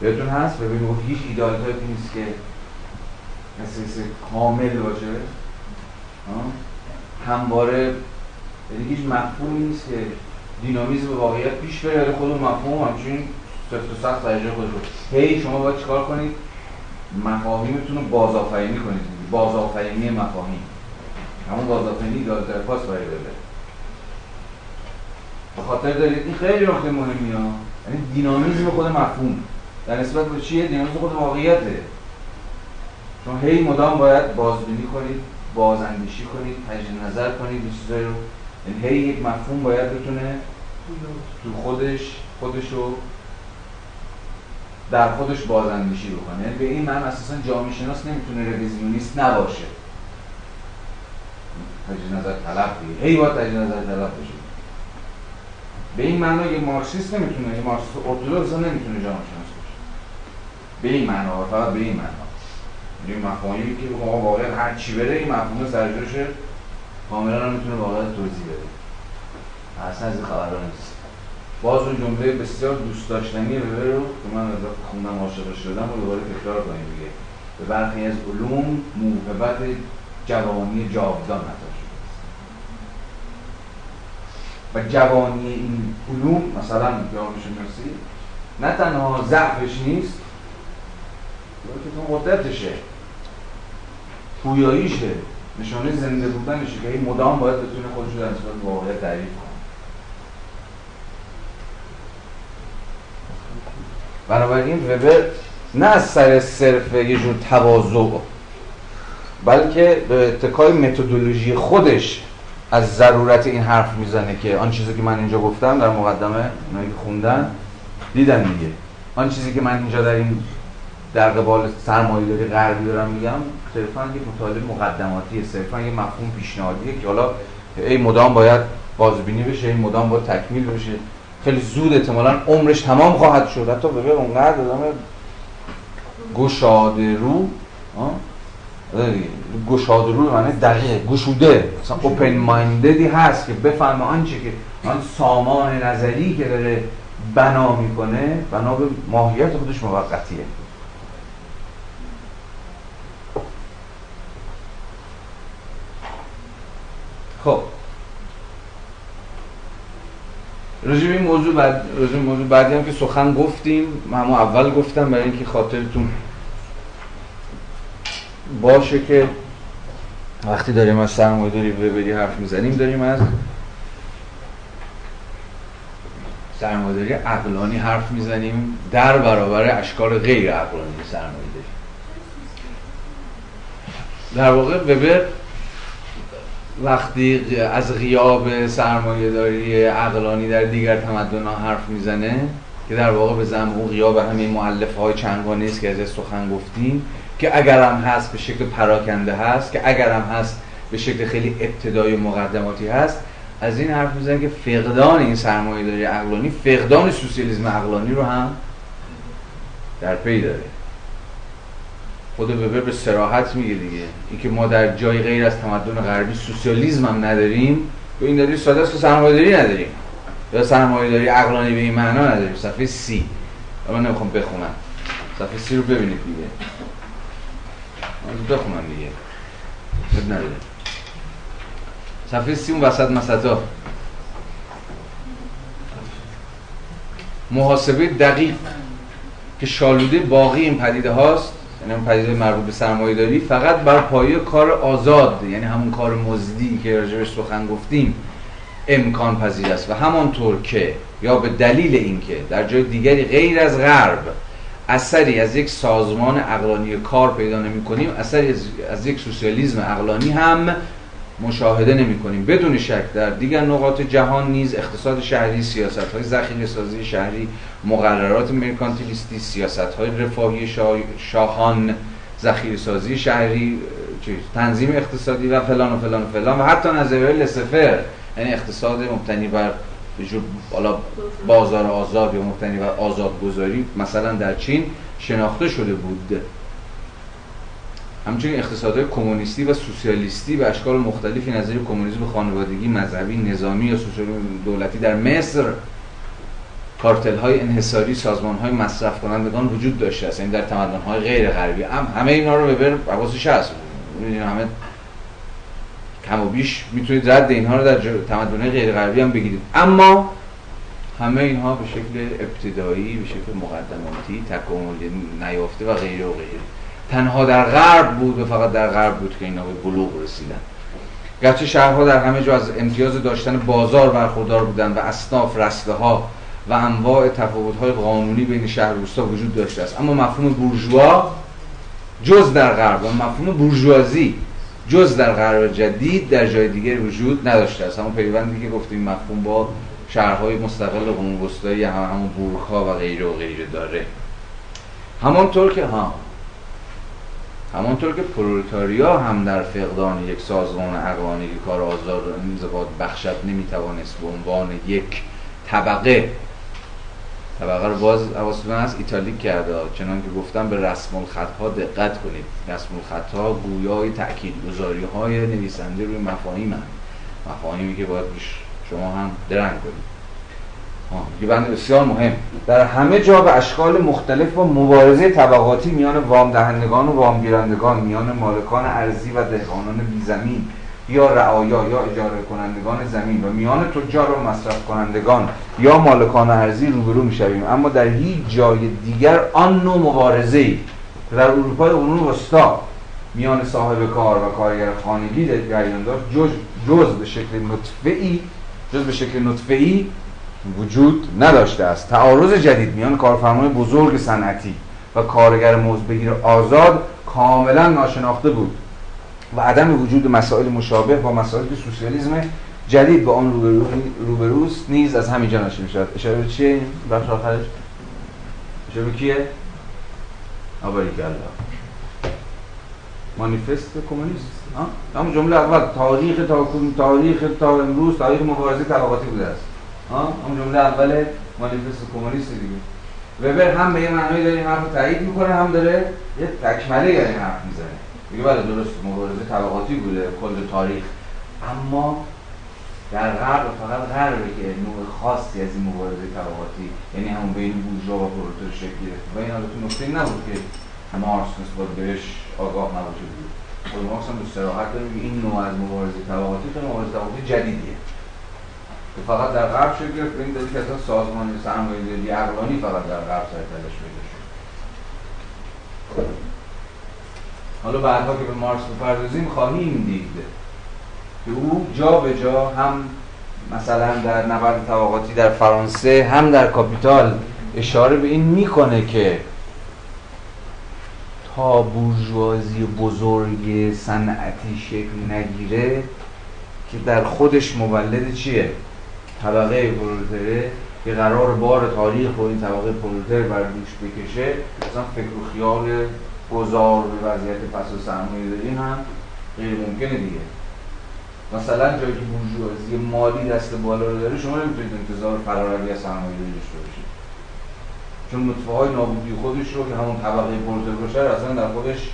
بهتون هست؟ ببینید گفت هیچ ایدال نیست که اساس کامل باشه. همواره یعنی هیچ مفهومی نیست که دینامیزم به واقعیت پیش بره ولی خود مفهوم همچنین سفت و سخت درجه خودش هی شما باید چیکار کنید؟ مفاهیمتون رو بازآفرینی کنید. بازآفرینی مفاهیم. همون بازآفرینی داده پاس باید بده به خاطر دارید این خیلی نکته مهمی ها. یعنی دینامیزم خود مفهوم. در نسبت به چیه؟ دینامیزم خود واقعیته. چون هی مدام باید بازبینی کنید بازاندیشی کنید تجدید نظر کنید چیزایی رو. یعنی هی یک مفهوم باید بتونه تو خودش خودشو در خودش بازاندیشی بکنه. یعنی به این من اساسا جامعه شناس نمی‌تونه رویزیونیست نباشه. تجدید نظر طلب دیگه. هی باید تجدید نظر طلب بشه. به این معنا یه مارکسیست نمی‌تونه یه مارکسیست ارتودکس نمی‌تونه جامعه شناس باشه به این معنا فقط به این معنا این یعنی مفاهیمی که ما واقعا هر چی بره این مفهوم سرجوش کاملا می‌تونه واقعا توضیح بده. اصلا از این خبرها نیست. باز اون جمله بسیار دوست داشتنی وبر رو که من از خوندم عاشق شدم و دوباره تکرار کنیم دیگه. به برخی از علوم موهبت جوانی جاودان عطا شده و جوانی این علوم مثلا جامعه شناسی نه تنها ضعفش نیست بلکه قدرتشه. پویاییشه نشانه زنده بودنشه که این مدام باید بتونه خودش در نسبت واقعیت تعریف کنه. بنابراین وبر نه از سر صرف یه جور تواضع بلکه به اتکای متدولوژی خودش از ضرورت این حرف می‌زنه که آن چیزی که من اینجا گفتم در مقدمه اونایی که خوندن دیدن دیگه. آن چیزی که من اینجا در این در قبال سرمایه داری غربی دارم میگم صرفا یه مطالعه مقدماتیه صرفا یه مفهوم پیشنهادیه که حالا ای مدام باید بازبینی بشه این مدام باید تکمیل بشه. خیلی زود احتمالا عمرش تمام خواهد شد. حتی به اونقدر آدم گشاده رو گشاده رو معنی دقیق گشوده. مثلا اوپن ماینددی هست که بفهمه آنچه که آن سامان نظری که داره بنا می‌کنه. بنا به ماهیت خودش موقتیه خب راجع این موضوع بعد راجع موضوع بعدی هم که سخن گفتیم همون اول گفتم برای اینکه خاطرتون باشه که وقتی داریم از سرمایه داری وبری حرف می‌زنیم داریم از سرمایه‌داری عقلانی حرف می‌زنیم در برابر اشکال غیر عقلانی سرمایه‌داری در واقع وبر وقتی از غیاب سرمایه داری عقلانی در دیگر تمدن ها حرف می‌زنه که در واقع به زم او غیاب همین معلف های چنگانه است که از سخن گفتیم که اگر هم هست به شکل پراکنده هست که اگر هم هست به شکل خیلی ابتدای مقدماتی هست از این حرف می‌زنه که فقدان این سرمایه داری عقلانی فقدان سوسیالیسم عقلانی رو هم در پی داره. خود وبر به سراحت میگه دیگه. اینکه ما در جای غیر از تمدن غربی سوسیالیسم هم نداریم و این دلیل ساده است که سرمایه‌داری نداریم. یا سرمایه‌داری عقلانی به این معنا نداریم. صفحه سی. من نمی‌خوام بخونم. صفحه سی رو ببینید دیگه. من بخونم دیگه. بد نداره. صفحه سی اون وسط مسطا محاسبه دقیق که شالوده باقی این پدیده هاست. یعنی اون پدیده مربوط به سرمایه داری فقط بر پایه کار آزاد یعنی همون کار مزدی که راجبش سخن گفتیم امکان پذیر است. و همانطور که یا به دلیل اینکه در جای دیگری غیر از غرب اثری از یک سازمان اقلانی کار پیدا نمی کنیم اثری از, یک سوسیالیسم اقلانی هم مشاهده نمی کنیم. بدون شک در دیگر نقاط جهان نیز اقتصاد شهری سیاست های ذخیره سازی شهری مقررات مرکانتیلیستی سیاست های رفاهی شاهان ذخیره سازی شهری تنظیم اقتصادی و فلان و فلان و فلان و حتی نظریه لسفر یعنی اقتصاد مبتنی بر بالا بازار آزاد یا مبتنی بر آزادگذاری مثلا در چین شناخته شده بود. همچنین اقتصادهای کمونیستی و سوسیالیستی به اشکال مختلفی نظیر کمونیسم خانوادگی مذهبی نظامی یا دولتی در مصر کارتل های انحصاری سازمان های مصرف کنندگان وجود داشته است. یعنی در تمدن های غیر غربی. هم همه اینا رو ببر حواسش هست. همه کم و بیش می‌تونید رد اینها رو در تمدن غیر غربی هم بگیرید. اما همه اینها به شکل ابتدایی به شکل مقدماتی تکامل نیافته و غیره و غیره. تنها در غرب بود و فقط در غرب بود که اینا به بلوغ رسیدن. گرچه شهرها در همه جا از امتیاز داشتن بازار برخوردار بودند و اصناف رسته ها و انواع تفاوت های قانونی بین شهر روستا وجود داشته است. اما مفهوم بورژوا جز در غرب و مفهوم بورژوازی جز در غرب جدید در جای دیگر وجود نداشته است. همون پیوندی که گفتیم مفهوم با شهرهای مستقل قرون وسطایی هم همون بورخا و غیره و غیره داره. همانطور که ها همانطور که پرولتاریا هم در فقدان یک سازمان اقوانی که کار آزاد انضباط بخشد نمی‌توانست به عنوان یک طبقه طبقه رو باز حواستون از ایتالیک کرده. چنان که گفتم به رسم الخطها دقت کنید. رسم الخطها گویای تأکید گذاری های نویسنده روی مفاهیم هم. مفاهیمی که باید شما هم درنگ کنید. یه بند بسیار مهم. در همه جا به اشکال مختلف و مبارزه طبقاتی میان وام دهندگان و وام گیرندگان میان مالکان ارزی و دهقانان بیزمین یا رعایا یا اجاره کنندگان زمین و میان تجار و مصرف کنندگان یا مالکان ارزی روبرو می‌شویم. اما در هیچ جای دیگر آن نوع مبارزه در اروپای قرون وسطا میان صاحب کار و کارگر خانگی جریان داشت جز, جز به شکل نطفه ای جز به شکل نطفه ای وجود نداشته است. تعارض جدید میان کارفرمای بزرگ صنعتی و کارگر بگیر آزاد کاملا ناشناخته بود و عدم وجود مسائل مشابه با مسائل سوسیالیسم جدید با آن روبروست نیز از همینجا ناشی می‌شود اشاره به چیه بخش آخرش؟ اشاره به کیه؟ آباریکالله مانیفست کمونیست. همون جمله اول. تاریخ تا تاریخ تا امروز تاریخ مبارزه طبقاتی بوده است. اون جمله اول مانیفست کمونیست دیگه. وبر هم به یه معنی داره این حرف تایید می‌کنه هم داره یه تکمله این حرف می‌زنه. میگه بله درست مبارزه طبقاتی بوده کل تاریخ. اما در غرب فقط غربه که نوع خاصی از این مبارزه طبقاتی یعنی همون بین بورژوا و پرولتار شکل گرفت و این البته نکته نبود که مارکس نسبت بهش آگاه نباشه. بود خود مارکس هم دوست راحت داره این نوع از مبارزه طبقاتی خیلی مبارزه طبقاتی جدیدیه. که فقط در غرب شکل گرفت. به این دلیل که سازمان سرمایه‌داری عقلانی فقط در غرب سر تلاش پیدا شد. حالا بعدها که به مارکس بپردازیم خواهیم دید که او جا به جا هم مثلا در نبرد طبقاتی در فرانسه هم در کاپیتال اشاره به این می‌کنه که تا بورژوازی بزرگ صنعتی شکل نگیره که در خودش مولد چیه؟ طبقه پرولتره که قرار بار تاریخ رو این طبقه پرولتر بر دوش بکشه مثلا فکر و خیال گذار به وضعیت پس و سرمایه داری هم غیر ممکنه دیگه. مثلا جایی که بورژوازی مالی دست بالا رو داره شما نمی‌تونید انتظار فراری از سرمایه داری داشته باشید. چون نطفه های نابودی خودش رو که همون طبقه پرولتر باشه اصلا در خودش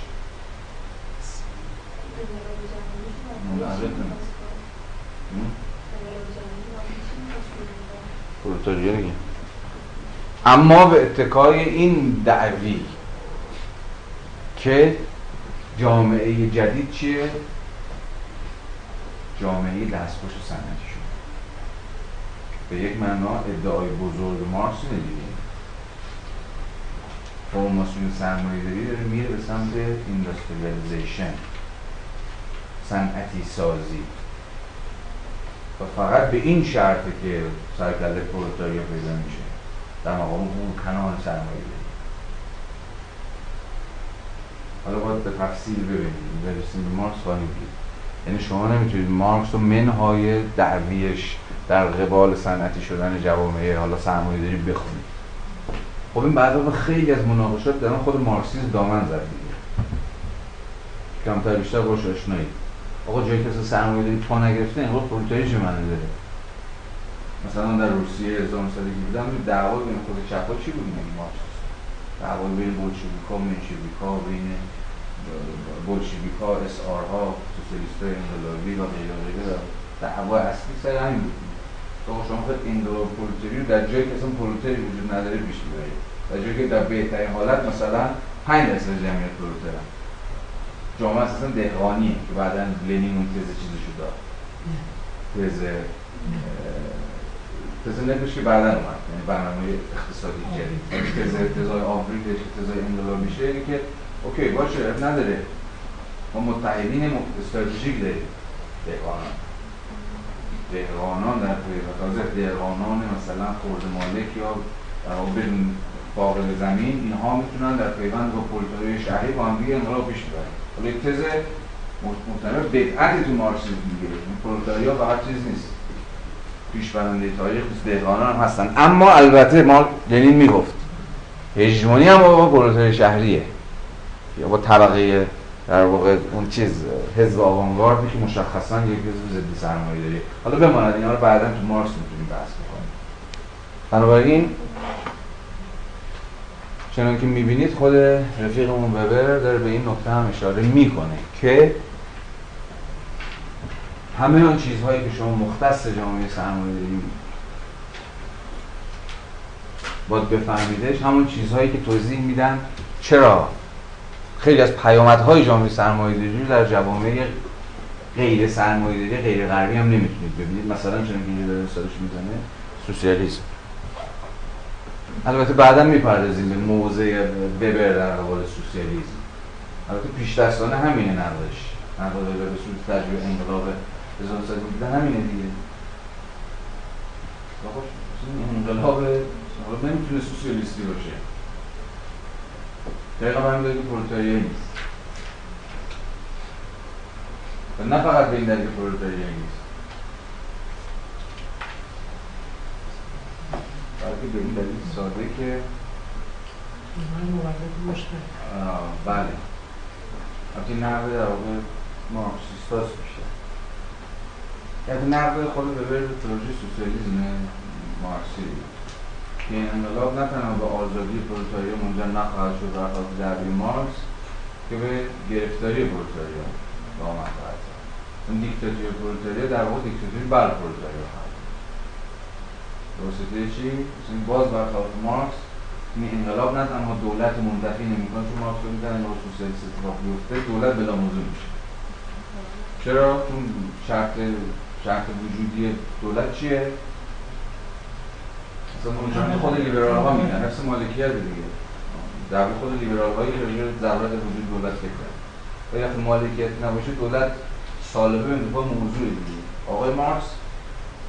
پرولتاریا دیگه اما به اتکای این دعوی که جامعه جدید چیه؟ جامعه دستخوش صنعتی شد به یک معنا ادعای بزرگ مارکس دیگه فرماسیون سرمایه داری داره میره به سمت اینداستریالیزیشن صنعتی سازی. و فقط به این شرطه که سرکله پرولتاریا پیدا میشه. در مقام اون کنان سرمایه حالا باید به تفصیل ببینیم. برسیم به مارکس خواهیم دید. یعنی شما نمی‌تونید مارکس رو منهای دعویش در قبال صنعتی شدن جوامع حالا سرمایه داری بخونید. خب این بعد خیلی از مناقشات در خود مارکسیسم دامن زد دیگه. کمتر بیشتر باش آشنایی آقا جایی که سرمایه داری پا نگرفته این پرولتاریا معنی داره. مثلا در روسیه 1917 دعوا بین خود چپا چی بود میگه مارکس دعوا بین بولشویکا منشویکا بین بولشویکا SR ها سوسیالیست انقلابی و غیره غیره. دعوا اصلی سر همین بود. تو شما خود انقلاب پرولتاری رو در جایی که اصلا پرولتاری وجود نداره پیش می‌برید در جایی که در بهترین حالت مثلا 5 درصد جمعیت پرولترن جامعه اساسا دهقانیه که بعدا لنین اون تز چیزشو داد. تز تز نبوش که بعدا اومد. یعنی برنامه اقتصادی جدید. تز تزای آفریقش که تزای انقلابیشه اینه که اوکی باشه نداره. ما متحدین استراتژیک داریم. دهقانان. دهقانان در تازه دهقانان مثلا خرده مالک یا بدون فاقد زمین اینها می‌تونن در پیوند با پرولتاریای شهری با هم دیگه انقلاب پیش ببرن. حالا یک تز محتمل بدعتی تو مارکسیسم این پرولتاریا فقط چیز نیست. پیشبرنده تاریخ دهقانان هم هستن. اما البته ما لنین می‌گفت. هژمونی هم با پرولتاریای شهریه. یا با طبقه در واقع اون چیز حزب آوانگاردی که مشخصا یک حزب ضد سرمایه داری حالا بماند اینا رو بعدا تو مارکس می‌تونیم بحث بکنیم. بنابراین چنان که می‌بینید خود رفیقمون وبر داره به این نکته هم اشاره می‌کنه که همه اون چیزهایی که شما مختص جامعه سرمایه داری باید بفهمیدش همون چیزهایی که توضیح میدن. چرا؟ خیلی از پیامدهای جامعه سرمایه داری در جوامع غیر سرمایه داری غیر غربی هم نمی‌تونید ببینید. مثلا که اینجا داره مثالش می‌زنه سوسیالیسم. البته بعدا می‌پردازیم به موضع وبر در قبال سوسیالیسم. البته پیش دستانه همینه نقدش. نقد وبر به تجربه انقلاب 1917 همینه دیگه. انقلاب نمی‌تونه سوسیالیستی باشه. دقیقا همین داره که پرولتاریا نیست. و نه فقط به این دلیل که پرولتاریا نیست. بلکه به این دلیل ساده که بله. وقتی نقد در واقع مارکسیستاس میشه. یعنی نقد خود وبر به پروژه سوسیالیسم مارکسی که این انقلاب نه تنها به آزادی پرولتاریا منجر نخواهد شد برخلاف دعوی مارکس که به گرفتاری پرولتاریا آمد. خواهد اون دیکتاتوری پرولتاریا در واقع دیکتاتوری بر پرولتاریا واسطه چی؟ مثلا باز برخلاف مارکس این انقلاب نه تنها دولت منتفی نمی‌کنه چون مارکس رو می‌زنه با سوسیالیست اتفاق بیفته دولت بلا موضوع میشه چرا؟ چون شرط شرط وجودی دولت چیه؟ مثلا اونجا خود لیبرال ها میگن نفس مالکیت دیگه در خود لیبرال هایی راجع ضرورت وجود دولت فکر کرد و وقتی مالکیت نباشه دولت سالبه انتفاع موضوع دیگه آقای مارکس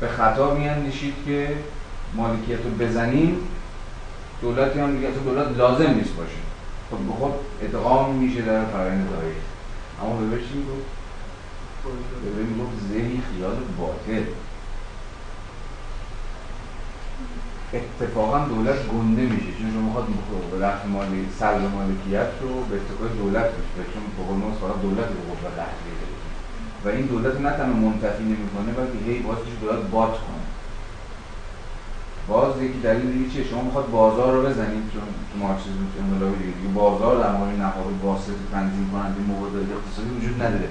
به خطا میاندیشید که مالکیت رو بزنیم دولتی هم دیگه دولت لازم نیست باشه. خب به ادغام میشه در فرآیند ظاهری اما به چی می‌گفت؟ به می‌گفت ذهنی خیال باطل. اتفاقا دولت گنده میشه. چون شما می‌خواد رفت مالی سلب مالکیت رو به اتفاق دولت بشه. چون به قول فقط دولت رو قوه قهری و این دولت نه تنها منتفی نمی‌کنه بلکه هی باز دولت بات کنه. باز یکی دلیل دیگه چیه؟ شما می‌خواد بازار رو بزنید چون تو مارکسیسم انقلابی دیگه. دیگه بازار در مورد نهاد واسط تنظیم کننده موارد اقتصادی وجود نداره.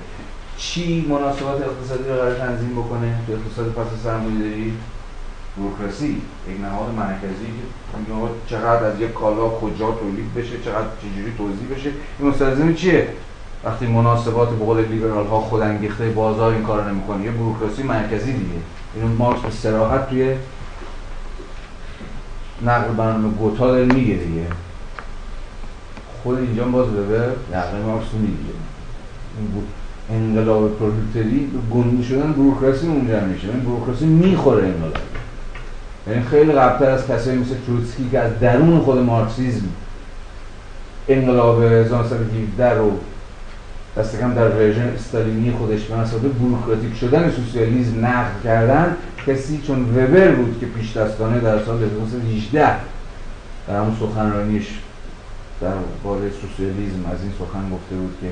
چی مناسبات اقتصادی رو قرار تنظیم بکنه؟ تو اقتصاد پس سرمایه‌داری بروکراسی یک نهاد مرکزی که چقدر از یک کالا کجا تولید بشه؟ چقدر چجوری توضیح بشه؟ این مستلزم چیه؟ وقتی مناسبات به قول لیبرال ها خودانگیخته بازار این کارو نمی‌کنه. یه بروکراسی مرکزی دیگه. اینو مارکس به صراحت توی نقل برنامه گوتا داره میگه دیگه. خود اینجا باز به نقل مارکس میگه. انقلاب پرولتری گنده شدن بروکراسی منجر میشه. این بروکراسی می‌خوره انقلاب. یعنی خیلی قبلتر از کسایی مثل تروتسکی که از درون خود مارکسیزم انقلاب 1917 رو دست کم در ورژن استالینی خودش به بروکراتیک شدن سوسیالیسم نقد کردن کسی چون وبر بود که پیش دستانه در سال 1918 در همون سخنرانیش در باره سوسیالیسم از این سخن گفته بود که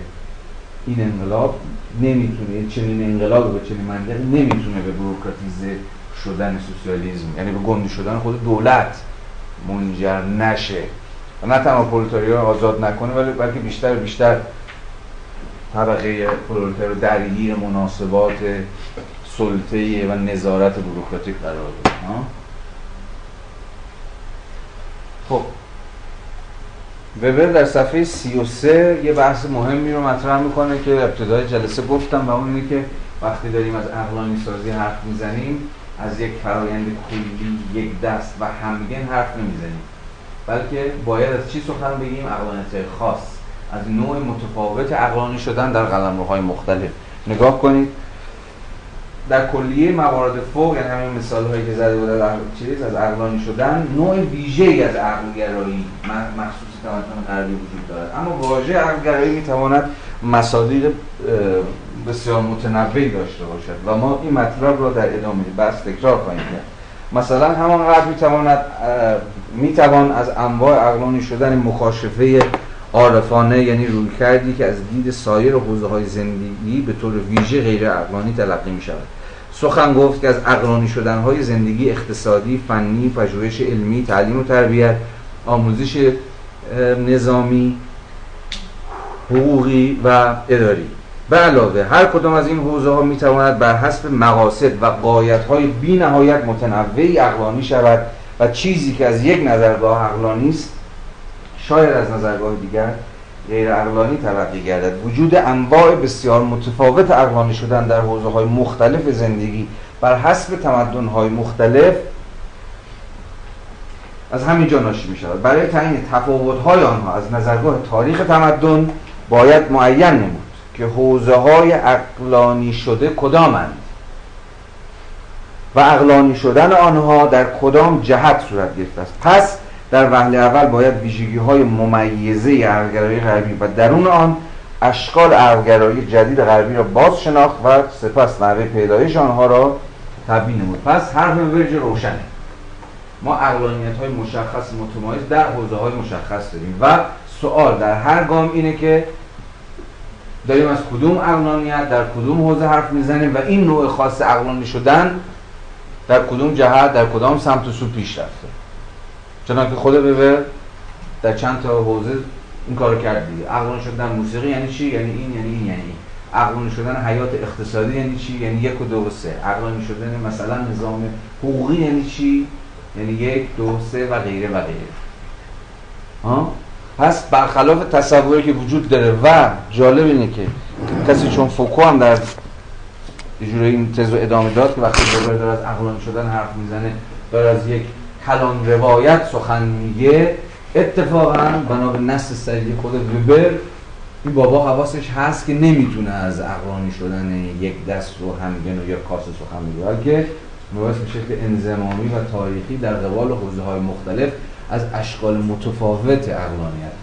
این انقلاب نمی‌تونه چنین انقلاب به چنین منطقی نمی‌تونه به بروکراتیزه شدن سوسیالیسم یعنی به گنده شدن خود دولت منجر نشه. و نه تنها پرولتاریا آزاد نکنه ولی بلکه بیشتر بیشتر طبقه پرولتار درگیر مناسبات سلطه و نظارت بروکراتیک قرار بده خب. وبر در صفحه 33 یه بحث مهمی رو مطرح می‌کنه که ابتدای جلسه گفتم و اون اینه که وقتی داریم از اقلانی سازی حرف می‌زنیم از یک فرایند کلی یک دست و همگن حرف نمی‌زنیم. بلکه باید از چی سخن بگیم؟ اقلانیت خاص. از نوع متفاوت اقلانی شدن در قلمروهای مختلف. نگاه کنید در کلیه موارد فوق یعنی همین مثال هایی که زده بود از چیز از عقلانی شدن نوع ویژه ای از عقلگرایی مخصوص تمدن غربی وجود دارد. اما واژه عقلگرایی می‌تواند مصادیق بسیار متنوعی داشته باشد و ما این مطلب را در ادامه بحث تکرار خواهیم کرد. مثلا همانقدر می‌تواند می‌توان از انواع عقلانی شدن مخاشفه عارفانه یعنی روی کردی که از دید سایر حوزه های زندگی به طور ویژه غیر عقلانی تلقی می شود سخن گفت که از عقلانی شدن های زندگی اقتصادی، فنی، پژوهش علمی، تعلیم و تربیت، آموزش نظامی، حقوقی و اداری. به علاوه هر کدام از این حوزه ها می تواند بر حسب مقاصد و قایت های بی نهایت متنوعی عقلانی شود و چیزی که از یک نظرگاه عقلانی است شاید از نظرگاه دیگر غیر عقلانی تلقی گردد. وجود انواع بسیار متفاوت عقلانی شدن در حوزه های مختلف زندگی. بر حسب تمدن های مختلف از همینجا ناشی می شود برای تعیین تفاوت های آنها از نظرگاه تاریخ تمدن باید معین نمود که حوزه های عقلانی شده کدامند و عقلانی شدن آنها در کدام جهت صورت گرفته است. پس در وهله اول باید ویژگی های ممیزه عقلگرایی غربی و درون آن اشکال عقلگرایی جدید غربی را باز شناخت و سپس نحوه پیدایش آنها را تبیین نمود. پس حرف ورج روشنه. ما عقلانیت های مشخص متمایز در حوزه های مشخص داریم و سوال در هر گام اینه که داریم از کدوم عقلانیت در کدوم حوزه حرف می‌زنیم و این نوع خاص عقلانی شدن در کدوم جهت در کدام سمت و سو پیش رفته. چنانکه خود ببر در چند تا حوزه این کار کرد دیگه. عقلانی شدن موسیقی یعنی چی؟ یعنی این یعنی این یعنی عقلانی شدن حیات اقتصادی یعنی چی؟ یعنی یک و دو و سه. عقلانی شدن مثلا نظام حقوقی یعنی چی؟ یعنی یک دو سه و غیره و غیره. ها؟ پس برخلاف تصوری که وجود داره و جالب اینه که کسی چون فوکو هم در جوری این تز ادامه داد که وقتی داره از عقلانی شدن حرف می‌زنه داره از یک کلان روایت سخن میگه. اتفاقا بنا به نص سریع خود وبر این بابا حواسش هست که نمی‌تونه از عقلانی شدن یک دست و همگن و یک کاسه سخن میگه. که مباحث به شکل انزمامی و تاریخی در قبال حوزه های مختلف از اشکال متفاوت اقلانیت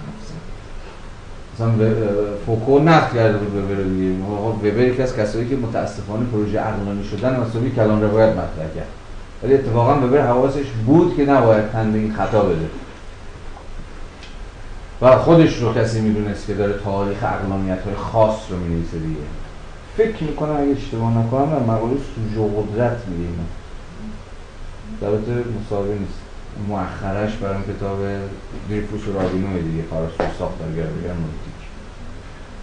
مثلا فوکو نقد کرده بود وبر دیگه. وبر یکی از کسایی که متاسفانه پروژه عقلانی شدن مسئولی کلان روایت مطرح کرد. ولی اتفاقا وبر حواسش بود که نباید تن به این خطا بده. و خودش رو کسی می‌دونست که داره تاریخ اقلانیت های خاص رو می‌نویسه دیگه. فکر می‌کنم اگه اشتباه نکنم در مقاله سوژه قدرت میگه البته مسابقه نیست. مؤخرش برای کتاب دریفوس و رابینو دیگه ساخت ساختارگرایی محیطی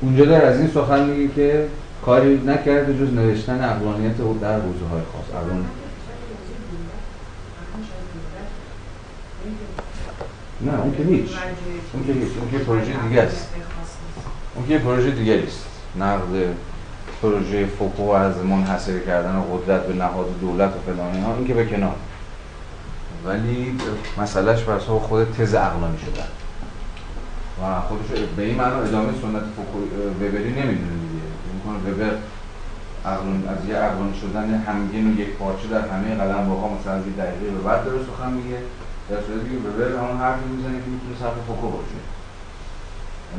اونجا داره از این سخن میگه که کاری نکرده جز نوشتن اقلانیت در حوزه های خاص. اقلان نه اون که هیچ. اون که هیچ. اون که پروژه دیگه است. اون که پروژه دیگه است نقد پروژه فوکو از منحصر کردن قدرت به نهاد دولت و فلانی ها این که به کنار. ولی مسئلهش بر خود تز عقلانی شدن. و خودش به این معنی ادامه سنت وبری نمی‌دونه دیگه. می‌کنه وبر عقلان از یه عقلانی شدن همگین و یک پارچه در همه قلم مثلا از دقیقه به بعد داره سخن میگه. در صورتی که وبر همون حرفی می‌زنه که می‌تونه صرف فوکو باشه.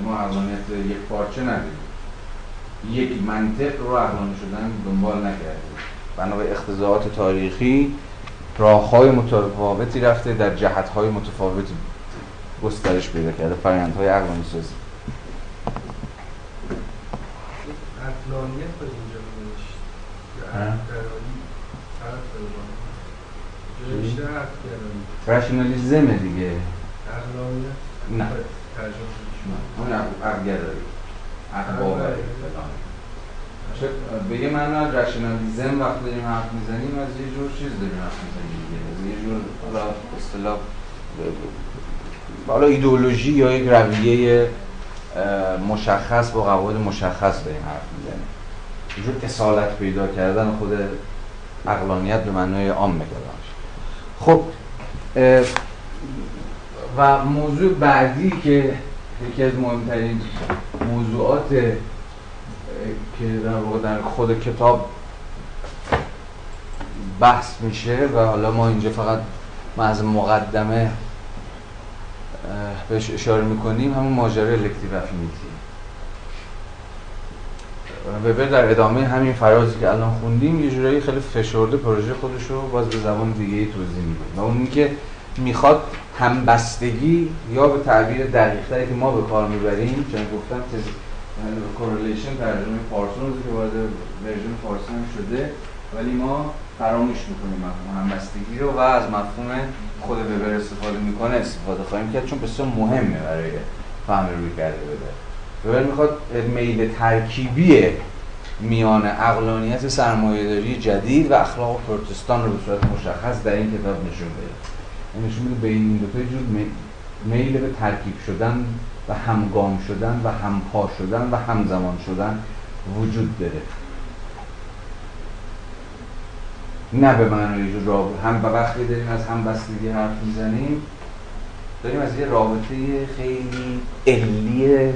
ما عقلانیت یک پارچه نداریم. یک منطق رو عقلانی شدن دنبال نکردیم. بنا به اختزاعات تاریخی راههای متفاوتی رفته در جهتهای متفاوتی گسترش پیدا کرده. فرآیندهای عقلانی سازی. عقلانیت به اینجا نوشت. رشنالیزم دیگه. عقلانیت نه. ترجمه اون گرایی عقل باوری به یه معنا رشنالیزم وقتی داریم حرف می‌زنیم از یه جور چیز داریم حرف می‌زنیم دیگه. یه جور حالا اصطلاح حالا ایدئولوژی یا یک رویه مشخص با قواعد مشخص داریم حرف می‌زنیم. یه جور اصالت پیدا کردن خود اقلانیت به معنای عام کلامش خب و موضوع بعدی که یکی از مهمترین موضوعات که در واقع در خود کتاب بحث میشه و حالا ما اینجا فقط محض مقدمه بهش اشاره می‌کنیم همون ماجرای الکتیو افینیتی وبر در ادامه همین فرازی که الان خوندیم یه جورایی خیلی فشرده پروژه خودش رو باز به زبان دیگه توضیح میده. و اون که می‌خواد همبستگی یا به تعبیر دقیقتری که ما به کار می‌بریم چون گفتم correlation ترجمه پارسونز که وارد version فارسی هم شده ولی ما فراموش می‌کنیم مفهوم همبستگی رو و از مفهوم خود وبر استفاده می‌کنه استفاده خواهیم کرد چون بسیار مهمه برای فهم رویکرد وبر می‌خواد میل ترکیبی میان عقلانیت سرمایهداری جدید و اخلاق پروتستان رو به صورت مشخص در این کتاب نشون بده. نشون میده بین این دو تا جور میل به ترکیب شدن و همگام شدن و همپا شدن و همزمان شدن وجود داره. نه به معنای رابطه هم وقتی داریم از همبستگی حرف می‌زنیم داریم از یه رابطه خیلی علی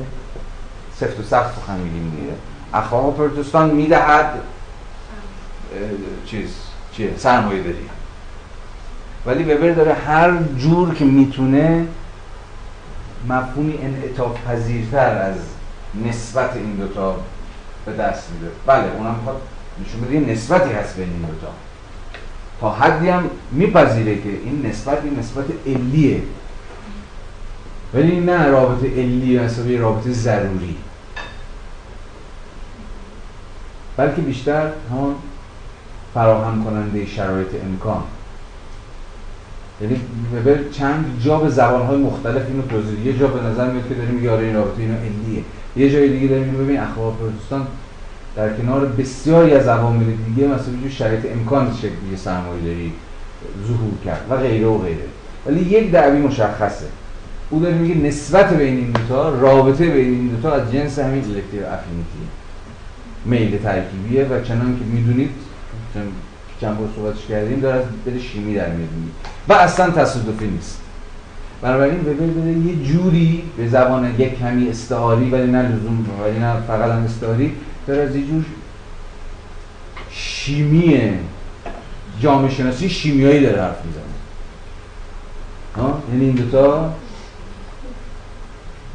سفت و سخت سخن میگیم دیگه. اخلاق پروتستان می‌دهد. چیز چیه سرمایه داری. ولی وبر داره هر جور که می‌تونه مفهومی انعطاف پذیرتر از نسبت این دوتا به دست میده. بله اونم می‌خواد نشون بده نسبتی هست بین این دوتا تا. حدی هم میپذیره که این نسبت این نسبت علیه. ولی نه رابطه علی مثلا رابطه ضروری. بلکه بیشتر همون فراهم کننده شرایط امکان. یعنی وبر چند جا به زبانهای مختلف اینو توضیح یه جا به نظر میاد که داریم آره این رابطه اینو علیه. یه جای دیگه داریم اینو ببین اخبار پروتستان در کنار بسیاری از عوامل دیگه مثلا جو شرایط امکان شکلی سرمایه داری ظهور کرد و غیره و غیره. ولی یک دعوی مشخصه. او داره میگه نسبت بین این دوتا رابطه بین این دوتا از جنس همین الکتیو افینیتی میل ترکیبیه و چنان که می‌دونید چند بار صحبتش کردیم داره از دل شیمی در میاد و اصلا تصادفی نیست. بنابراین ببین یه جوری به زبان یک کمی استعاری ولی نه لزوم ولی نه فقط هم استعاری داره از یه جور شیمی جامعه شناسی شیمیایی داره حرف می‌زنه. یعنی این دوتا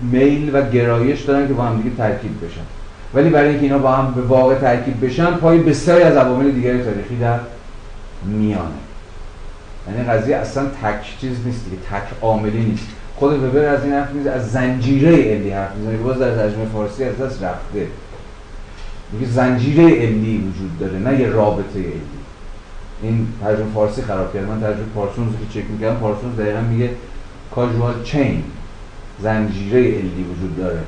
میل و گرایش دارن که با هم دیگه ترکیب بشن. ولی برای اینکه اینا با هم به واقع ترکیب بشن پای بسیاری از عوامل دیگر تاریخی در میانه. یعنی قضیه اصلا تک چیز نیست دیگه تک عاملی نیست. خود وبر از این حرف می‌زنه از زنجیره علی حرف می‌زنه. که باز در ترجمه فارسی از دست رفته. میگه زنجیره علی وجود داره نه یه رابطه علی. این ترجمه فارسی خراب کرد من ترجمه پارسونز که چک می‌کردم پارسونز دقیقا میگه کاژوال چین زنجیره علی وجود داره.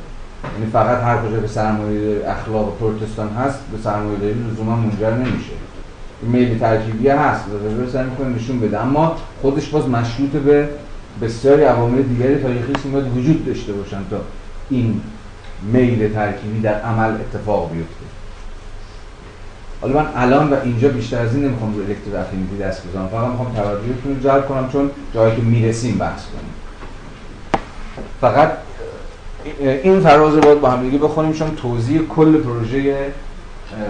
یعنی فقط هر کجا به سرمایه اخلاق پروتستان هست به سرمایه داری لزوما منجر نمیشه. میل ترکیبی هست. و سعی می‌کنه نشون بده. اما خودش باز مشروط به بسیاری عوامل دیگری تاریخی است وجود داشته باشن تا این میل ترکیبی در عمل اتفاق بیفته. حالا من الان و اینجا بیشتر از این نمی‌خوام رو الکترو افینیتی دست بزنم فقط می‌خوام توجهتون رو جلب کنم چون جایی که می‌رسیم بحث کنیم. فقط این فراز رو باید با هم دیگه بخونیم چون توضیح کل پروژه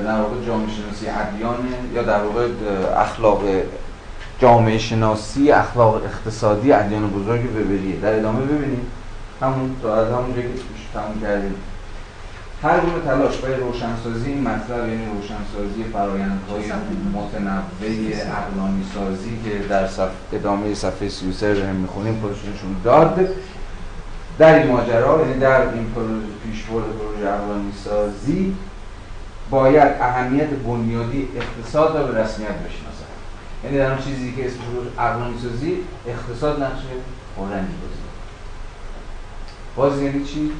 در واقع جامعه شناسی ادیان یا در واقع اخلاق جامعه شناسی اخلاق اقتصادی ادیان بزرگ وبریه. در ادامه ببینیم. همون تا از همون که تموم کردیم. هر گونه تلاش برای روشنسازی این مطلب یعنی روشنسازی فرایندهای متنوع عقلانی سازی که در صف... ادامه صفحه 33 رو هم می‌خونیم داد در این ماجرا یعنی در این پیشبرد پروژه عقلانی سازی باید اهمیت بنیادی اقتصاد را به رسمیت بشناسد. یعنی در اون چیزی که اسمش رو سازی اقتصاد نقش پررنگی بازی. باز یعنی چی؟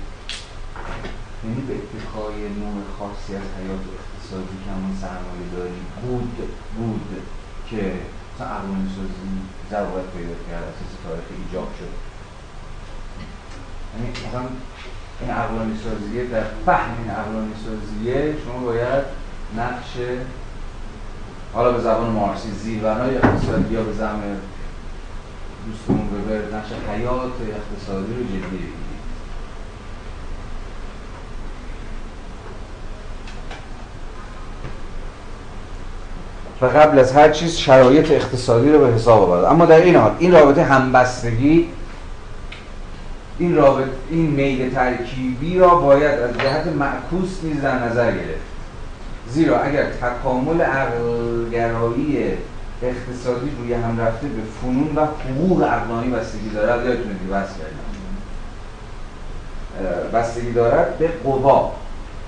یعنی به اتکای نوع خاصی از حیات اقتصادی که همون سرمایه داری بود بود که مثلا سازی ضرورت پیدا کرد اساس تاریخ ایجاب شد. یعنی مثلا این عقلانی سازیه در فهم این عقلانی سازیه شما باید نقش حالا به زبان مارسی زیربنای اقتصادی یا به زبان دوستمون ببر نقش حیات اقتصادی رو جدی بگیرید. و قبل از هر چیز شرایط اقتصادی رو به حساب آورد. اما در این حال این رابطه همبستگی این رابط این میل ترکیبی را باید از جهت معکوس نیز در نظر گرفت. زیرا اگر تکامل عقلگرایی اقتصادی روی هم رفته به فنون و حقوق عقلانی بستگی دارد یادتونه دیگه بحث کردیم. بستگی دارد به قوا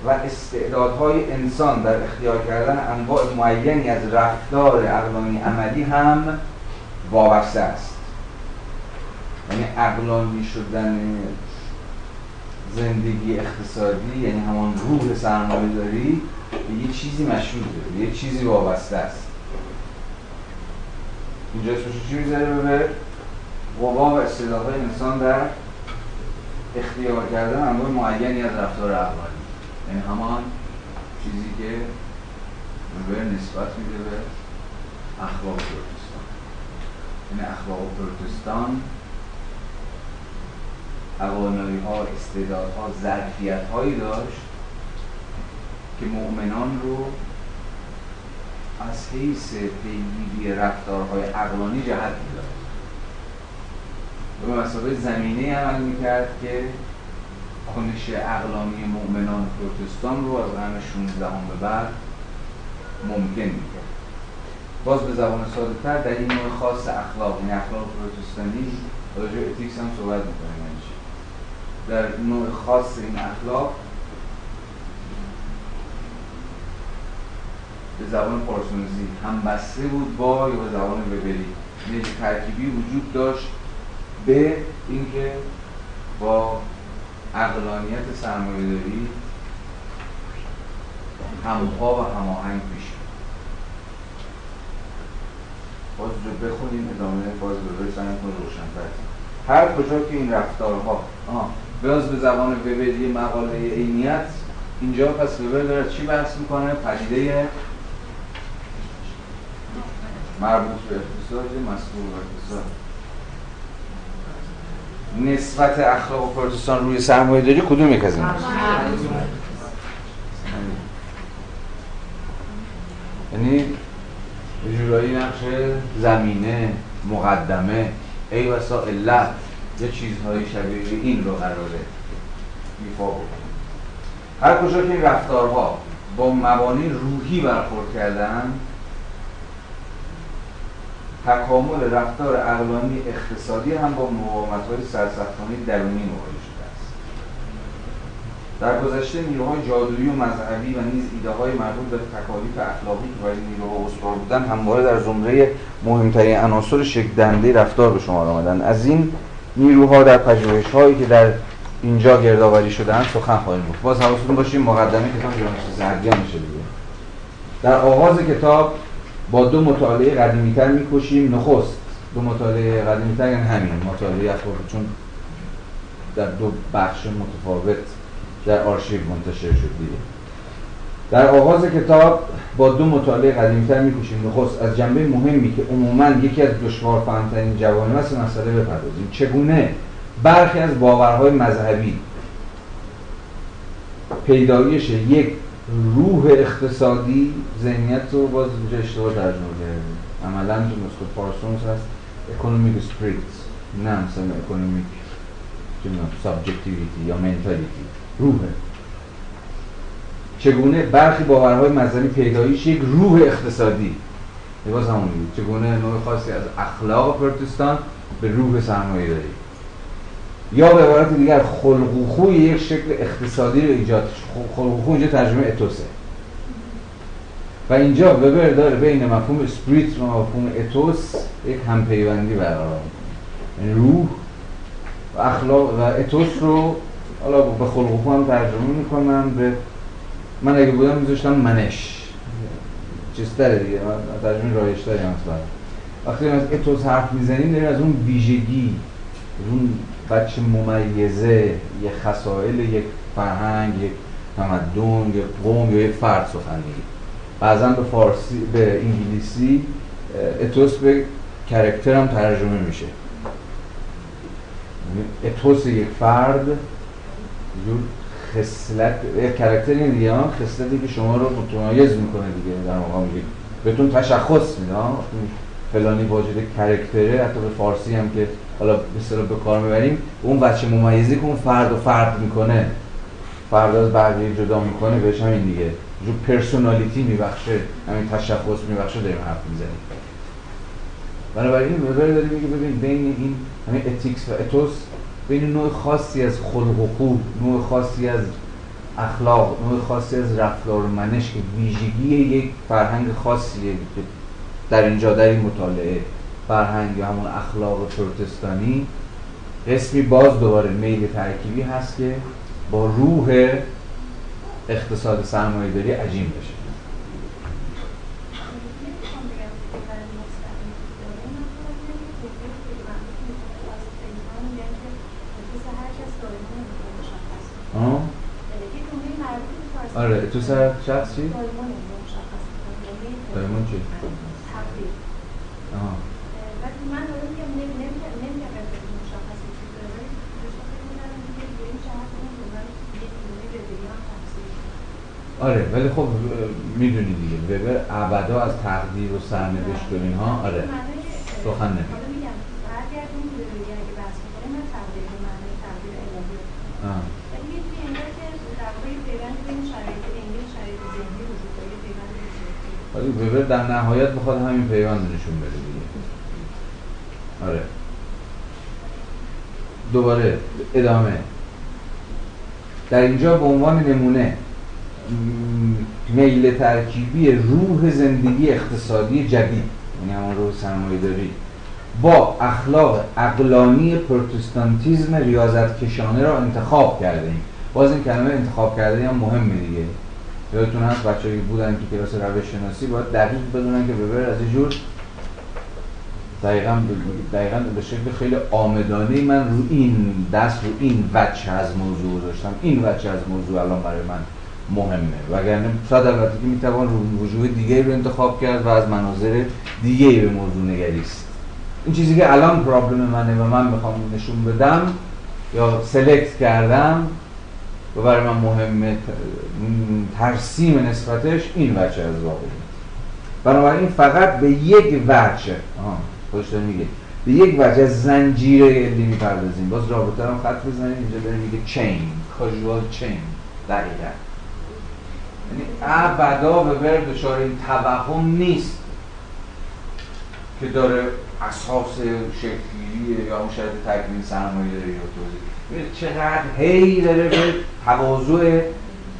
و استعدادهای انسان در اختیار کردن انواع معینی از رفتار عقلانی عملی هم وابسته است. یعنی عقلانی شدن زندگی اقتصادی یعنی همان روح سرمایه داری به یه چیزی مشروطه به یه چیزی وابسته است. اینجا اسمش چی می‌ذاره به قوا و انسان در اختیار کردن انواع معینی از رفتار عقلانی یعنی همان چیزی که به نسبت میده به اخلاق پروتستان. یعنی اخلاق پروتستان توانایی ها استعدادها ظرفیت هایی داشت که مؤمنان رو از حیث پیگیری رفتارهای عقلانی جهت می‌داد. به مسابقه زمینه عمل می‌کرد که کنش عقلانی مؤمنان پروتستان رو از قرن 16 به بعد ممکن می‌کرد. باز به زبان ساده تر در این نوع خاص اخلاق این یعنی اخلاق پروتستانی راجع اتیکس هم صحبت می‌کنیم. در نوع خاص این اخلاق به زبان پارسونزی هم بسته بود با یا به زبان وبری یعنی ترکیبی وجود داشت به اینکه با اقلانیت سرمایه داری همپا و هماهنگ پیش باز رو بخونیم ادامه باز رو روشن هر کجا که این رفتارها آه باز به زبان وبری مقاله عینیت اینجا پس وبر داره چی بحث می‌کنه؟ پدیده مربوط به اقتصاد مسئول به اقتصاد. نسبت اخلاق و پروتستان روی سرمایه داری کدوم یک از این یعنی ابتدایی نقش زمینه مقدمه ای وسا علت یه چیزهای شبیه این رو قراره ایفا بکنه هر کجا که این رفتارها با مبانی روحی برخورد کردن تکامل رفتار اقلانی اقتصادی هم با مقاومت های سرسختانه درونی مواجه شده است. در گذشته نیروهای جادویی و مذهبی و نیز ایده های مربوط به تکالیف اخلاقی که برای نیروها استوار بودن همواره در زمره مهمترین عناصر شکل رفتار به شما آمدن. از این نیروها در پژوهش هایی که در اینجا گردآوری شدن سخن خواهیم گفت. باز حواستون باشیم مقدمه کتاب جانش زرگیان میشه دیگه. در آغاز کتاب با دو مطالعه قدیمیتر می‌کشیم. نخست دو مطالعه قدیمیتر یعنی همین مطالعه اخبار چون در دو بخش متفاوت در آرشیو منتشر شد دیگه. در آغاز کتاب با دو مطالعه قدیمیتر می‌کشیم نخست از جنبه مهمی که عموما یکی از دشوار فهمترین جوانب است مسئله بپردازیم. چگونه؟ برخی از باورهای مذهبی. پیدایش یک روح اقتصادی ذهنیت رو باز اینجا اشتباه ترجمه کردیم. عملا تو نسخه پارسونز هست. economic spirit نه مثلا economic subjectivity یا mentality روحه. چگونه برخی باورهای مذهبی پیدایش یک روح اقتصادی باز همون چگونه نوع خاصی از اخلاق پروتستان به روح سرمایه داری یا به عبارت دیگر خلق و خوی یک شکل اقتصادی رو ایجاد خلق و خوی اینجا ترجمه اتوسه. و اینجا وبر داره بین مفهوم اسپریت و مفهوم اتوس یک همپیوندی برقرار یعنی روح و اخلاق و اتوس رو حالا به خلق و هم ترجمه می‌کنم به من اگه بودم میذاشتم منش. چیز دیگه ترجمه رایش داری وقتی از اتوس حرف می‌زنیم داریم از اون ویژگی. اون بچه ممیزه یک خصائل یک فرهنگ یک تمدن یک قوم یا یک فرد سخن میگه. بعضا به فارسی به انگلیسی اتوس به کرکتر هم ترجمه میشه. یعنی اتوس یک فرد خصلت کرکتر این دیگه خصلتی که شما رو متمایز می‌کنه دیگه در مقام بهتون تشخص میده فلانی واجد کرکتره حتی به فارسی هم که حالا به به کار می‌بریم اون بچه ممیزی که اون فرد و فرد می‌کنه فرد از بقیه جدا می‌کنه بهش همین دیگه. جو پرسونالیتی میبخشه همین تشخص میبخشه داریم حرف می‌زنیم. بنابراین وبر داریم میگه ببین بین این همین اتیکس و اتوس بین نوع خاصی از خلق و خوب نوع خاصی از اخلاق نوع خاصی از رفتار و منش که ویژگی یک فرهنگ خاصیه که در اینجا در این مطالعه فرهنگ یا همون اخلاق پروتستانی قسمی باز دوباره میل ترکیبی هست که با روح اقتصاد سرمایه داری عجیم بشه. آره تو سر شخص چی؟ دایمون چی؟ آره ولی خب می‌دونی دیگه. وبر ابدا از تقدیر و سرنوشت و اینها آره. سخن نمی ولی وبر در نهایت بخواد همین پیوند نشون بده دیگه. آره. دوباره ادامه. در اینجا به عنوان نمونه میل ترکیبی روح زندگی اقتصادی جدید یعنی همون روح سرمایه داری با اخلاق اقلانی پروتستانتیزم ریاضت کشانه را انتخاب کرده ایم. باز این کلمه انتخاب کرده هم مهمه دیگه. یادتون هست بچه‌ای بودن که کلاس روش شناسی باید دقیق بدونن که ببر از این جور دقیقا, دقیقا به شکل خیلی آمدانه من رو این دست رو این وجه از موضوع داشتم این وجه از موضوع الان برای من مهمه. وگرنه شاید البته که می‌توان رو وجوه دیگه رو انتخاب کرد و از مناظر دیگه به موضوع نگریست این چیزی که الان پرابلم منه و من می‌خوام نشون بدم یا سلکت کردم و برای من مهمه ترسیم نسبتش این وجه از واقعی بنابراین فقط به یک وجه خودش میگه به یک وجه از زنجیره علمی می‌پردازیم. باز رابطه هم خط بزنیم اینجا داره میگه چین کاژوال چین دقیقا. یعنی ابدا به بر دچار این توهم نیست که داره اساس شکلیه یا اون شرط تکوین سرمایه داره یا توضیح چقدر هی داره به تواضع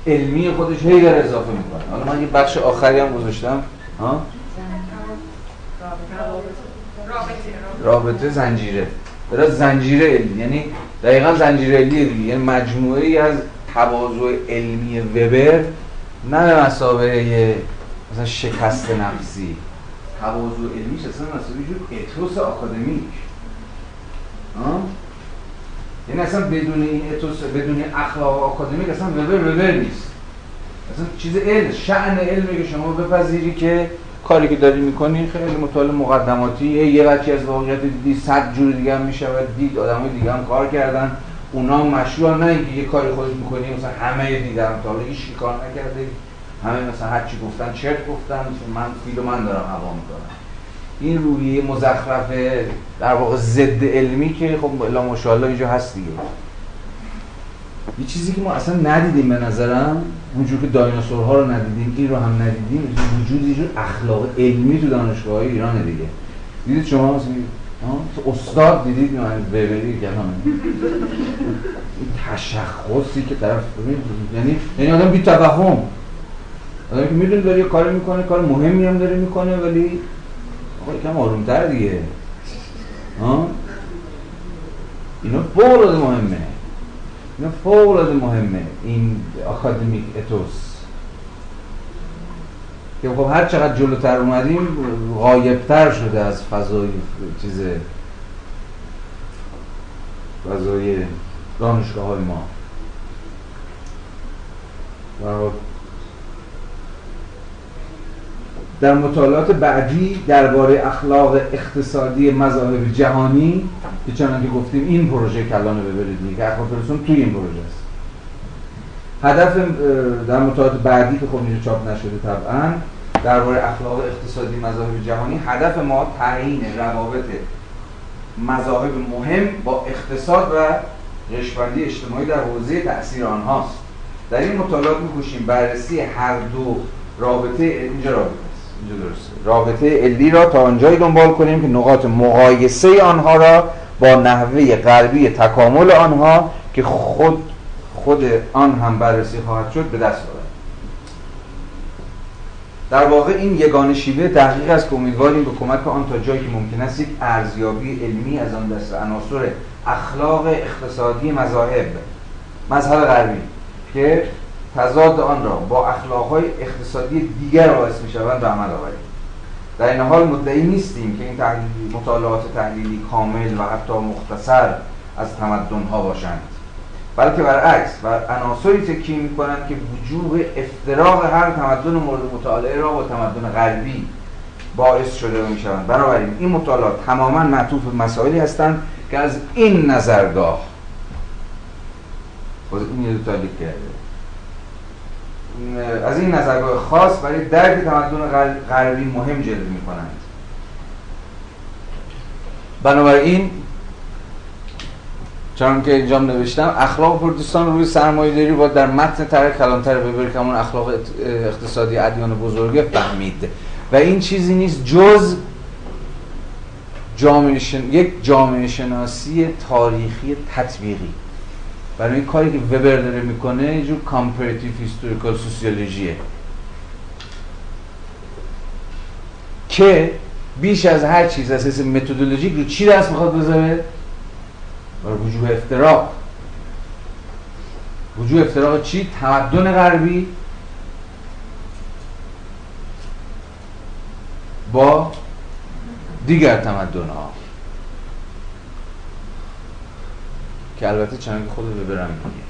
علمی خودش هی داره اضافه می‌کنه. حالا من یه بخش آخری هم گذاشتم. ها؟ رابطه زنجیره. برای زنجیره علمی. یعنی دقیقا زنجیره علمی دیگه. یعنی مجموعه ای از تواضع علمی وبر نه به مسابقه مثلا شکست نفسی. تواضع علمیش اصلا مسابقه جور اتوس آکادمیک. یعنی اصلا بدون این اتوس بدون اخلاق آکادمیک اصلا وبر وبر نیست. اصلا چیز علم شأن علمی که شما بپذیری که کاری که داری می‌کنی خیلی مطالعه مقدماتی. یه بچی از واقعیت دیدی صد جور دیگه هم میشه دید آدمای دیگه هم کار کردن. اونا مشروع نه اینکه یه کاری خودش می‌کنی مثلا همه دیدن. تا حالا هیچ کار نکرده همه مثلا هر چی گفتن چرت گفتن. من فیلو من دارم هوا می‌کنم. این رویه مزخرف در واقع ضد علمی که خب الا ماشاءالله اینجا هست دیگه. یه چیزی که ما اصلا ندیدیم به نظرم اونجور که دایناسورها رو ندیدیم این رو هم ندیدیم وجود یه اخلاق علمی تو دانشگاه ایران دیگه. دیدید شما استاد دیدید من ببری این تشخصی که طرف یعنی یعنی آدم بی توهم که می‌دونه داره یه کاری می‌کنه کار مهمی هم داره می‌کنه ولی آقا یکم آرومتر دیگه. ها؟ اینا فوق مهمه. اینا فوق مهمه. این اکادمیک اتوس. که خب هر چقدر جلوتر اومدیم غایبتر شده از فضای چیز فضای دانشگاه های ما در مطالعات بعدی درباره اخلاق اقتصادی مذاهب جهانی که چنان که گفتیم این پروژه کلان ببرید که اخلاق توی این پروژه است. هدف در مطالعات بعدی که خب اینجا چاپ نشده طبعا درباره اخلاق اقتصادی مذاهب جهانی هدف ما تعیین روابط مذاهب مهم با اقتصاد و رشوندی اجتماعی در حوزه تاثیر آنهاست. در این مطالعات میکوشیم بررسی هر دو رابطه اینجا رابطه. رابطه علی را تا آنجایی دنبال کنیم که نقاط مقایسه آنها را با نحوه غربی تکامل آنها که خود خود آن هم بررسی خواهد شد به دست آورد. در واقع این یگان شیوه تحقیق است که امیدواریم به کمک آن تا جایی که ممکن است یک ارزیابی علمی از آن دست عناصر اخلاق اقتصادی مذاهب مذهب غربی که تضاد آن را با اخلاقهای اقتصادی دیگر باعث می شوند به عمل آوریم. در این حال مدعی نیستیم که این مطالعات تحلیلی کامل و حتی مختصر از تمدن ها باشند. بلکه برعکس بر عناصری تکیه می‌کنند که وجوه افتراق هر تمدن مورد مطالعه را با تمدن غربی باعث شده و می‌شوند. بنابراین این مطالعات تماما معطوف به مسائلی هستند که از این نظرگاه. خود این یه دو کرده از این نظرگاه خاص برای درک تمدن غربی مهم جلوه می کنند بنابراین چون که اینجا نوشتم اخلاق پردستان روی سرمایه داری با در متن طرح کلانتر ببر که اخلاق اقتصادی ادیان بزرگه فهمید. و این چیزی نیست جز جامعه یک جامعه شناسی تاریخی تطبیقی. برای این کاری که وبر داره می‌کنه یه جور comparative historical sociology ه که بیش از هر چیز اساس methodologic رو چی دست می‌خواد بذاره؟ برای وجوه افتراق. وجوه افتراق چی؟ تمدن غربی با دیگر تمدن ها که البته چنانکه خود ببرم میگه.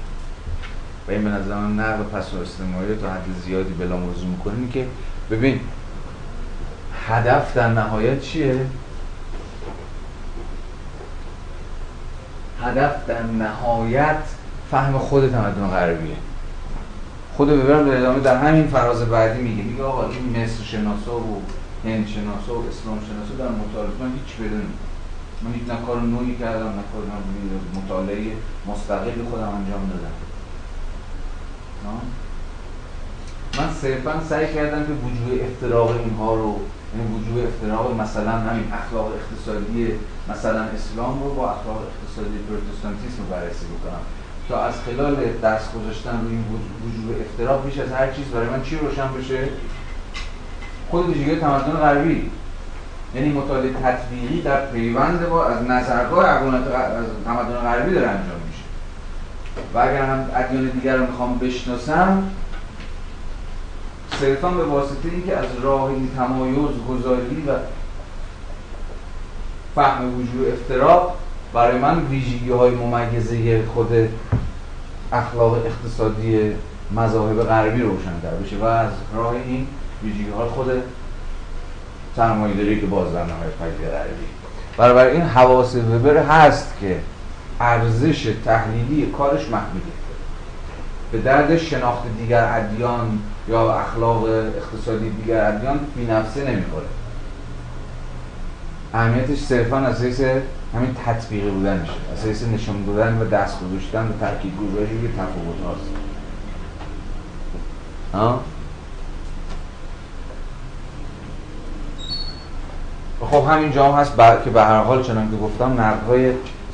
و این به نظر من نقل پس و استماعی تا حد زیادی بلا موضوع می‌کنه که ببین هدف در نهایت چیه؟ هدف در نهایت فهم خود تمدن غربیه. خود ببرم در ادامه در همین فراز بعدی میگه. میگه آقا این مصر شناسا و هند شناسا و اسلام شناسا در مطالعه من هیچ بدون من نه کار نوعی کردم نه کار مطالعه مستقلی خودم انجام دادم. من صرفا سعی کردم که وجود افتراق اینها رو یعنی وجود افتراق مثلا همین اخلاق اقتصادی مثلا اسلام رو با اخلاق اقتصادی پروتستانتیسم رو بررسی بکنم. تا از خلال دست گذاشتن روی این وجود افتراق بیش از هر چیز برای من چی روشن بشه؟ خود ویژگی تمدن غربی. یعنی مطالعه تطبیقی در پیوند با از نظرگاه اقوانت از تمدن غربی داره انجام میشه. و اگر هم ادیان دیگر رو می‌خوام بشناسم صرفا به واسطه اینکه از راه این تمایز گذاری و فهم وجود افتراق برای من ویژگی های ممیزه خود اخلاق اقتصادی مذاهب غربی روشن در بشه و از راه این ویژگی های خود سرمایه‌داری که باز در نهایت پدیده غربی برای این حواس وبر هست که ارزش تحلیلی کارش محدوده. به درد شناخت دیگر ادیان یا اخلاق اقتصادی دیگر ادیان بی نفسه نمی‌خوره. اهمیتش صرفا از همین تطبیقی بودن میشه از حیث نشون بودن و دست گذاشتن و ترکیب گذاری تفاوت هاست. خب همین جا هست که به هر حال چنان که گفتم نقدهای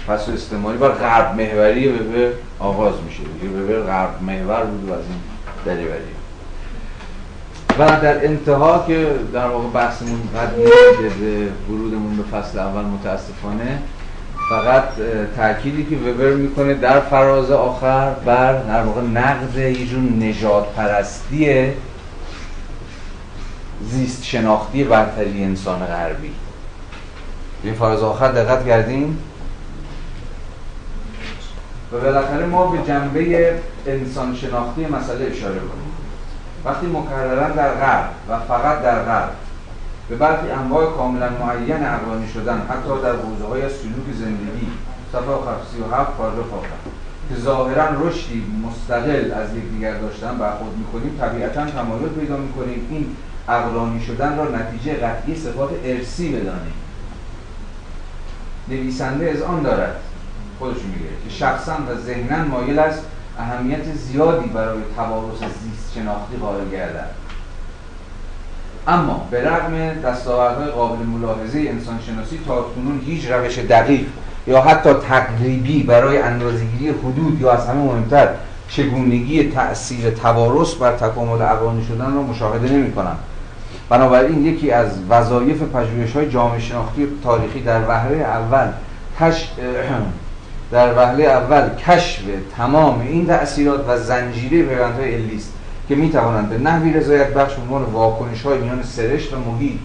پس استعمالی بر غرب محوری به آغاز میشه. دیگه به غرب محور بود و از این دریوری. و در انتها که در واقع بحثمون قد به ورودمون به فصل اول متاسفانه فقط تأکیدی که وبر می‌کنه در فراز آخر بر در واقع نقد یه جور نجات پرستی زیست شناختی برتری انسان غربی. این فراز آخر دقت کردیم و بالاخره ما به جنبه انسان شناختی مسئله اشاره کنیم. وقتی مکررن در غرب و فقط در غرب به برخی انواع کاملا معین عقلانی شدن حتی در حوزه های سلوک زندگی صفحه 37 پاراگراف که ظاهرا رشدی مستقل از یکدیگر داشتن برخورد می‌کنیم طبیعتا تمایل پیدا می‌کنیم این عقلانی شدن را نتیجه قطعی صفات ارسی بدانیم. نویسنده از آن دارد خودش میگه که شخصا و ذهنا مایل است اهمیت زیادی برای توارث زیست شناختی قائل گردد. اما به رغم دستاوردهای قابل ملاحظه انسان شناسی تا کنون هیچ روش دقیق یا حتی تقریبی برای اندازهگیری حدود یا از همه مهمتر چگونگی تأثیر توارث بر تکامل اقوانی شدن را مشاهده نمی کنم بنابراین یکی از وظایف پژوهش های جامعه شناختی تاریخی در وهله اول تش... در وهله اول کشف تمام این تأثیرات و زنجیره پیوندهای علی است که می توانند به نحوی رضایت بخش عنوان واکنش های میان سرشت و محیط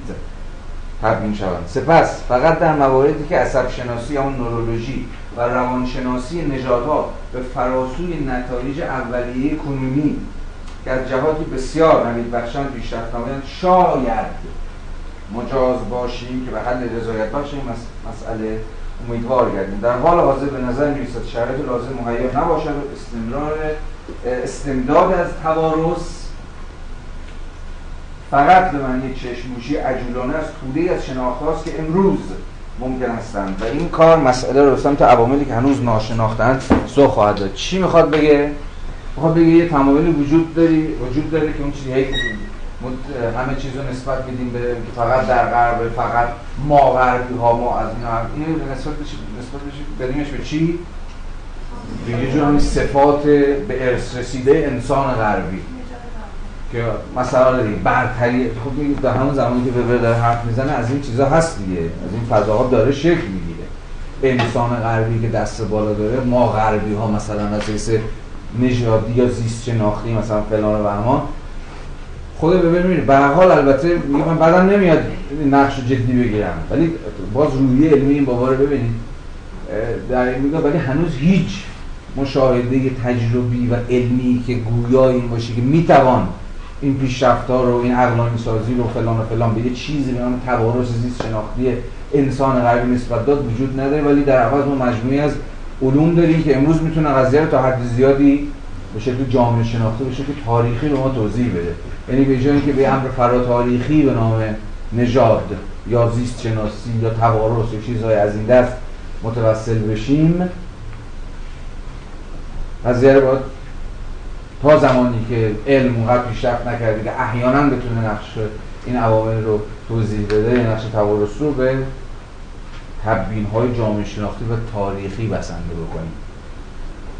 تبیین شوند. سپس فقط در مواردی که عصب شناسی یا نورولوژی و روانشناسی نژادها به فراسوی نتایج اولیه کنونی که از جهاتی بسیار نوید بخشند پیشرفت نمایند. شاید مجاز باشیم که به حل رضایت بخش این مسئله امیدوار گردیم. در حال حاضر به نظر می‌رسد شرایط لازم مهیا نباشد. و استمرار استمداد از توارث فقط به معنی چشموشی عجولانه از توده از شناخت که امروز ممکن هستند. و این کار مسئله رو سمت عواملی که هنوز ناشناختند سو خواهد داد. چی می‌خواد بگه؟ می‌خواد بگه یه تمایلی وجود داری وجود داره که اون چیزی همه چیز رو نسبت بدیم به که فقط در غرب فقط ما غربی ها ما از این این نسبت بشه نسبت بشه بدیمش به چی؟ به یه جور همین صفات به ارث رسیده انسان غربی. که مثلا دیگه برتری خب در همون زمانی که به داره حرف می‌زنه از این چیزا هست دیگه. از این فضاها داره شکل می‌گیره. انسان غربی که دست بالا داره ما غربی ها مثلا از نژادی یا زیست شناختی مثلا فلان و همان. خود ببین می‌بینید به حال البته من بعدم نمیاد نقش جدی بگیرم ولی باز روی علمی این بابا رو ببینید. در این میگه ولی هنوز هیچ مشاهده تجربی و علمی که گویا این باشه که می‌توان این پیشرفت‌ها رو این عقلانی سازی رو فلان و فلان به یه چیزی به نام توارث زیست شناختی انسان غربی نسبت داد وجود نداره. ولی در عوض ما مجموعی از علوم داریم که امروز می‌تونه قضیه رو تا حد زیادی به شکل جامعه شناخته به شکل تاریخی به ما توضیح بده. یعنی به جای اینکه به امر فرا تاریخی به نام نژاد یا زیست شناسی یا توارث یا چیزهای از این دست متوسل بشیم قضیه رو باید تا زمانی که علم اونقدر پیشرفت نکرده که احیانا بتونه نقش این عوامل رو توضیح بده نقش توارث رو به تبیین های جامعه شناختی و تاریخی بسنده بکنیم.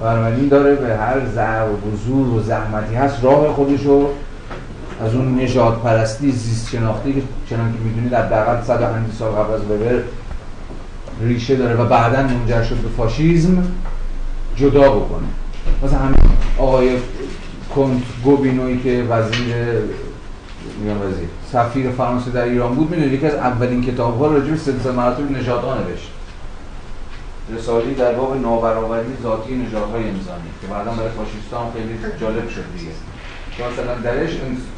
بنابراین داره به هر ضرب و زور و زحمتی هست راه خودش رو از اون نژاد پرستی زیست شناختی که چنان که می‌دونید حداقل 100 سال قبل از وبر ریشه داره و بعدا منجر شد به فاشیزم جدا بکنه. مثلا همین آقای کنت گوبینوی که وزیر میگم وزیر سفیر فرانسه در ایران بود می‌دونید یکی از اولین کتاب ها راجع به سلسله مراتب نژادها نوشت. رسالی در باب نابرابری ذاتی نژادهای انسانی که بعدا برای فاشیستان خیلی جالب شد دیگه. مثلا درش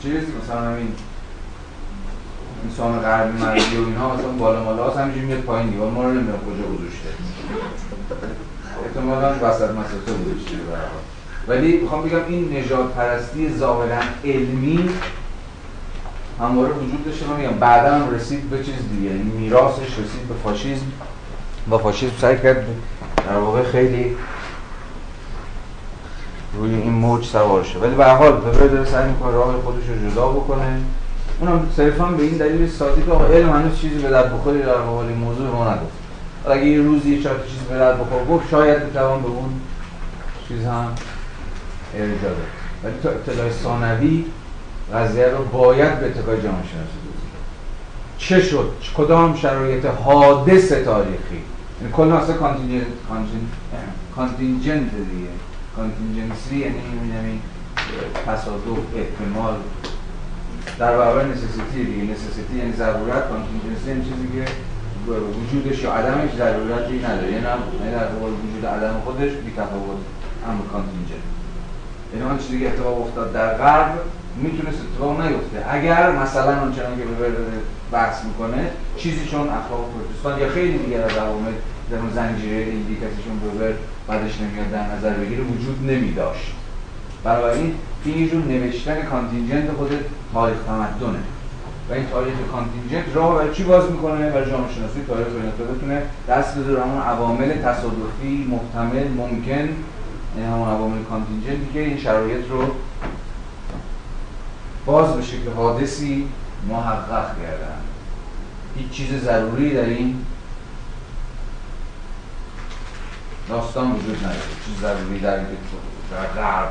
چیز مثلا همین انسان غربی مرزی و اینها مثلا بالا مالا هست همینجوری میاد پایین دیگه. ما رو نمی‌دونم کجا گذاشته. احتمالا وسط مسافه گذاشته ولی می‌خوام بگم این نجات پرستی ظاهرا علمی همواره وجود داشته من میگم بعدا هم رسید به چیز دیگه. این میراثش رسید به فاشیسم و فاشیسم سعی کرد در واقع خیلی روی این موج سوار شه. ولی به هر حال وبر داره سعی می‌کنه راه خودش رو جدا بکنه. اونم صرفا به این دلیل سادی که علم هنوز چیزی به در بخوری در مقابل این موضوع ما نگفت. اگه یه روزی چهار چیزی به در بخور گفت شاید بتوان به اون چیز هم ارجاع ولی تا اطلاع ثانوی قضیه رو باید به اتکای جامعه شناسی چه شد؟ کدام شرایط حادث تاریخی؟ یعنی کل اصلا contingent دیگه. contingency یعنی این تصادف احتمال. در برابر necessity دیگه. necessity یعنی ضرورت contingency یعنی چیزی که وجودش یا عدمش ضرورتی نداره. یعنی نه در واقع وجود عدم خودش بی تفاوت اما contingent. یعنی آن چیزی که اتفاق افتاد در غرب می‌تونست اتفاق نیفته. اگر مثلا آنچنان که به بحث می‌کنه چیزی چون اخلاق پروتستان یا خیلی دیگر از عوامل در زنجیره ایدی کسیشون ببر بعدش نمیاد در نظر بگیره وجود نمی داشت بنابراین این جور نوشتن کانتینجنت خود تاریخ تمدنه. و این تاریخ کانتینجنت راه برای چی باز می‌کنه؟ برای جامعه شناسی تاریخ بین بتونه دست بده همون عوامل تصادفی محتمل ممکن. این همون عوامل کانتینجنتی که این شرایط رو باز به شکل حادثی محقق کردن هیچ چیز ضروری در این داستان وجود نداره. چیز ضروری در در غرب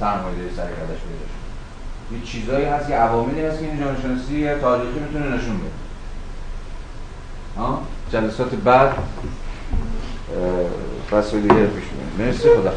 سرمایه داری سر کردش پیدا شد. یه چیزایی هست که عواملی هست که این جامعه شناسی تاریخی می‌تونه نشون بده. جلسات بعد دیگه پیش مرسی خدا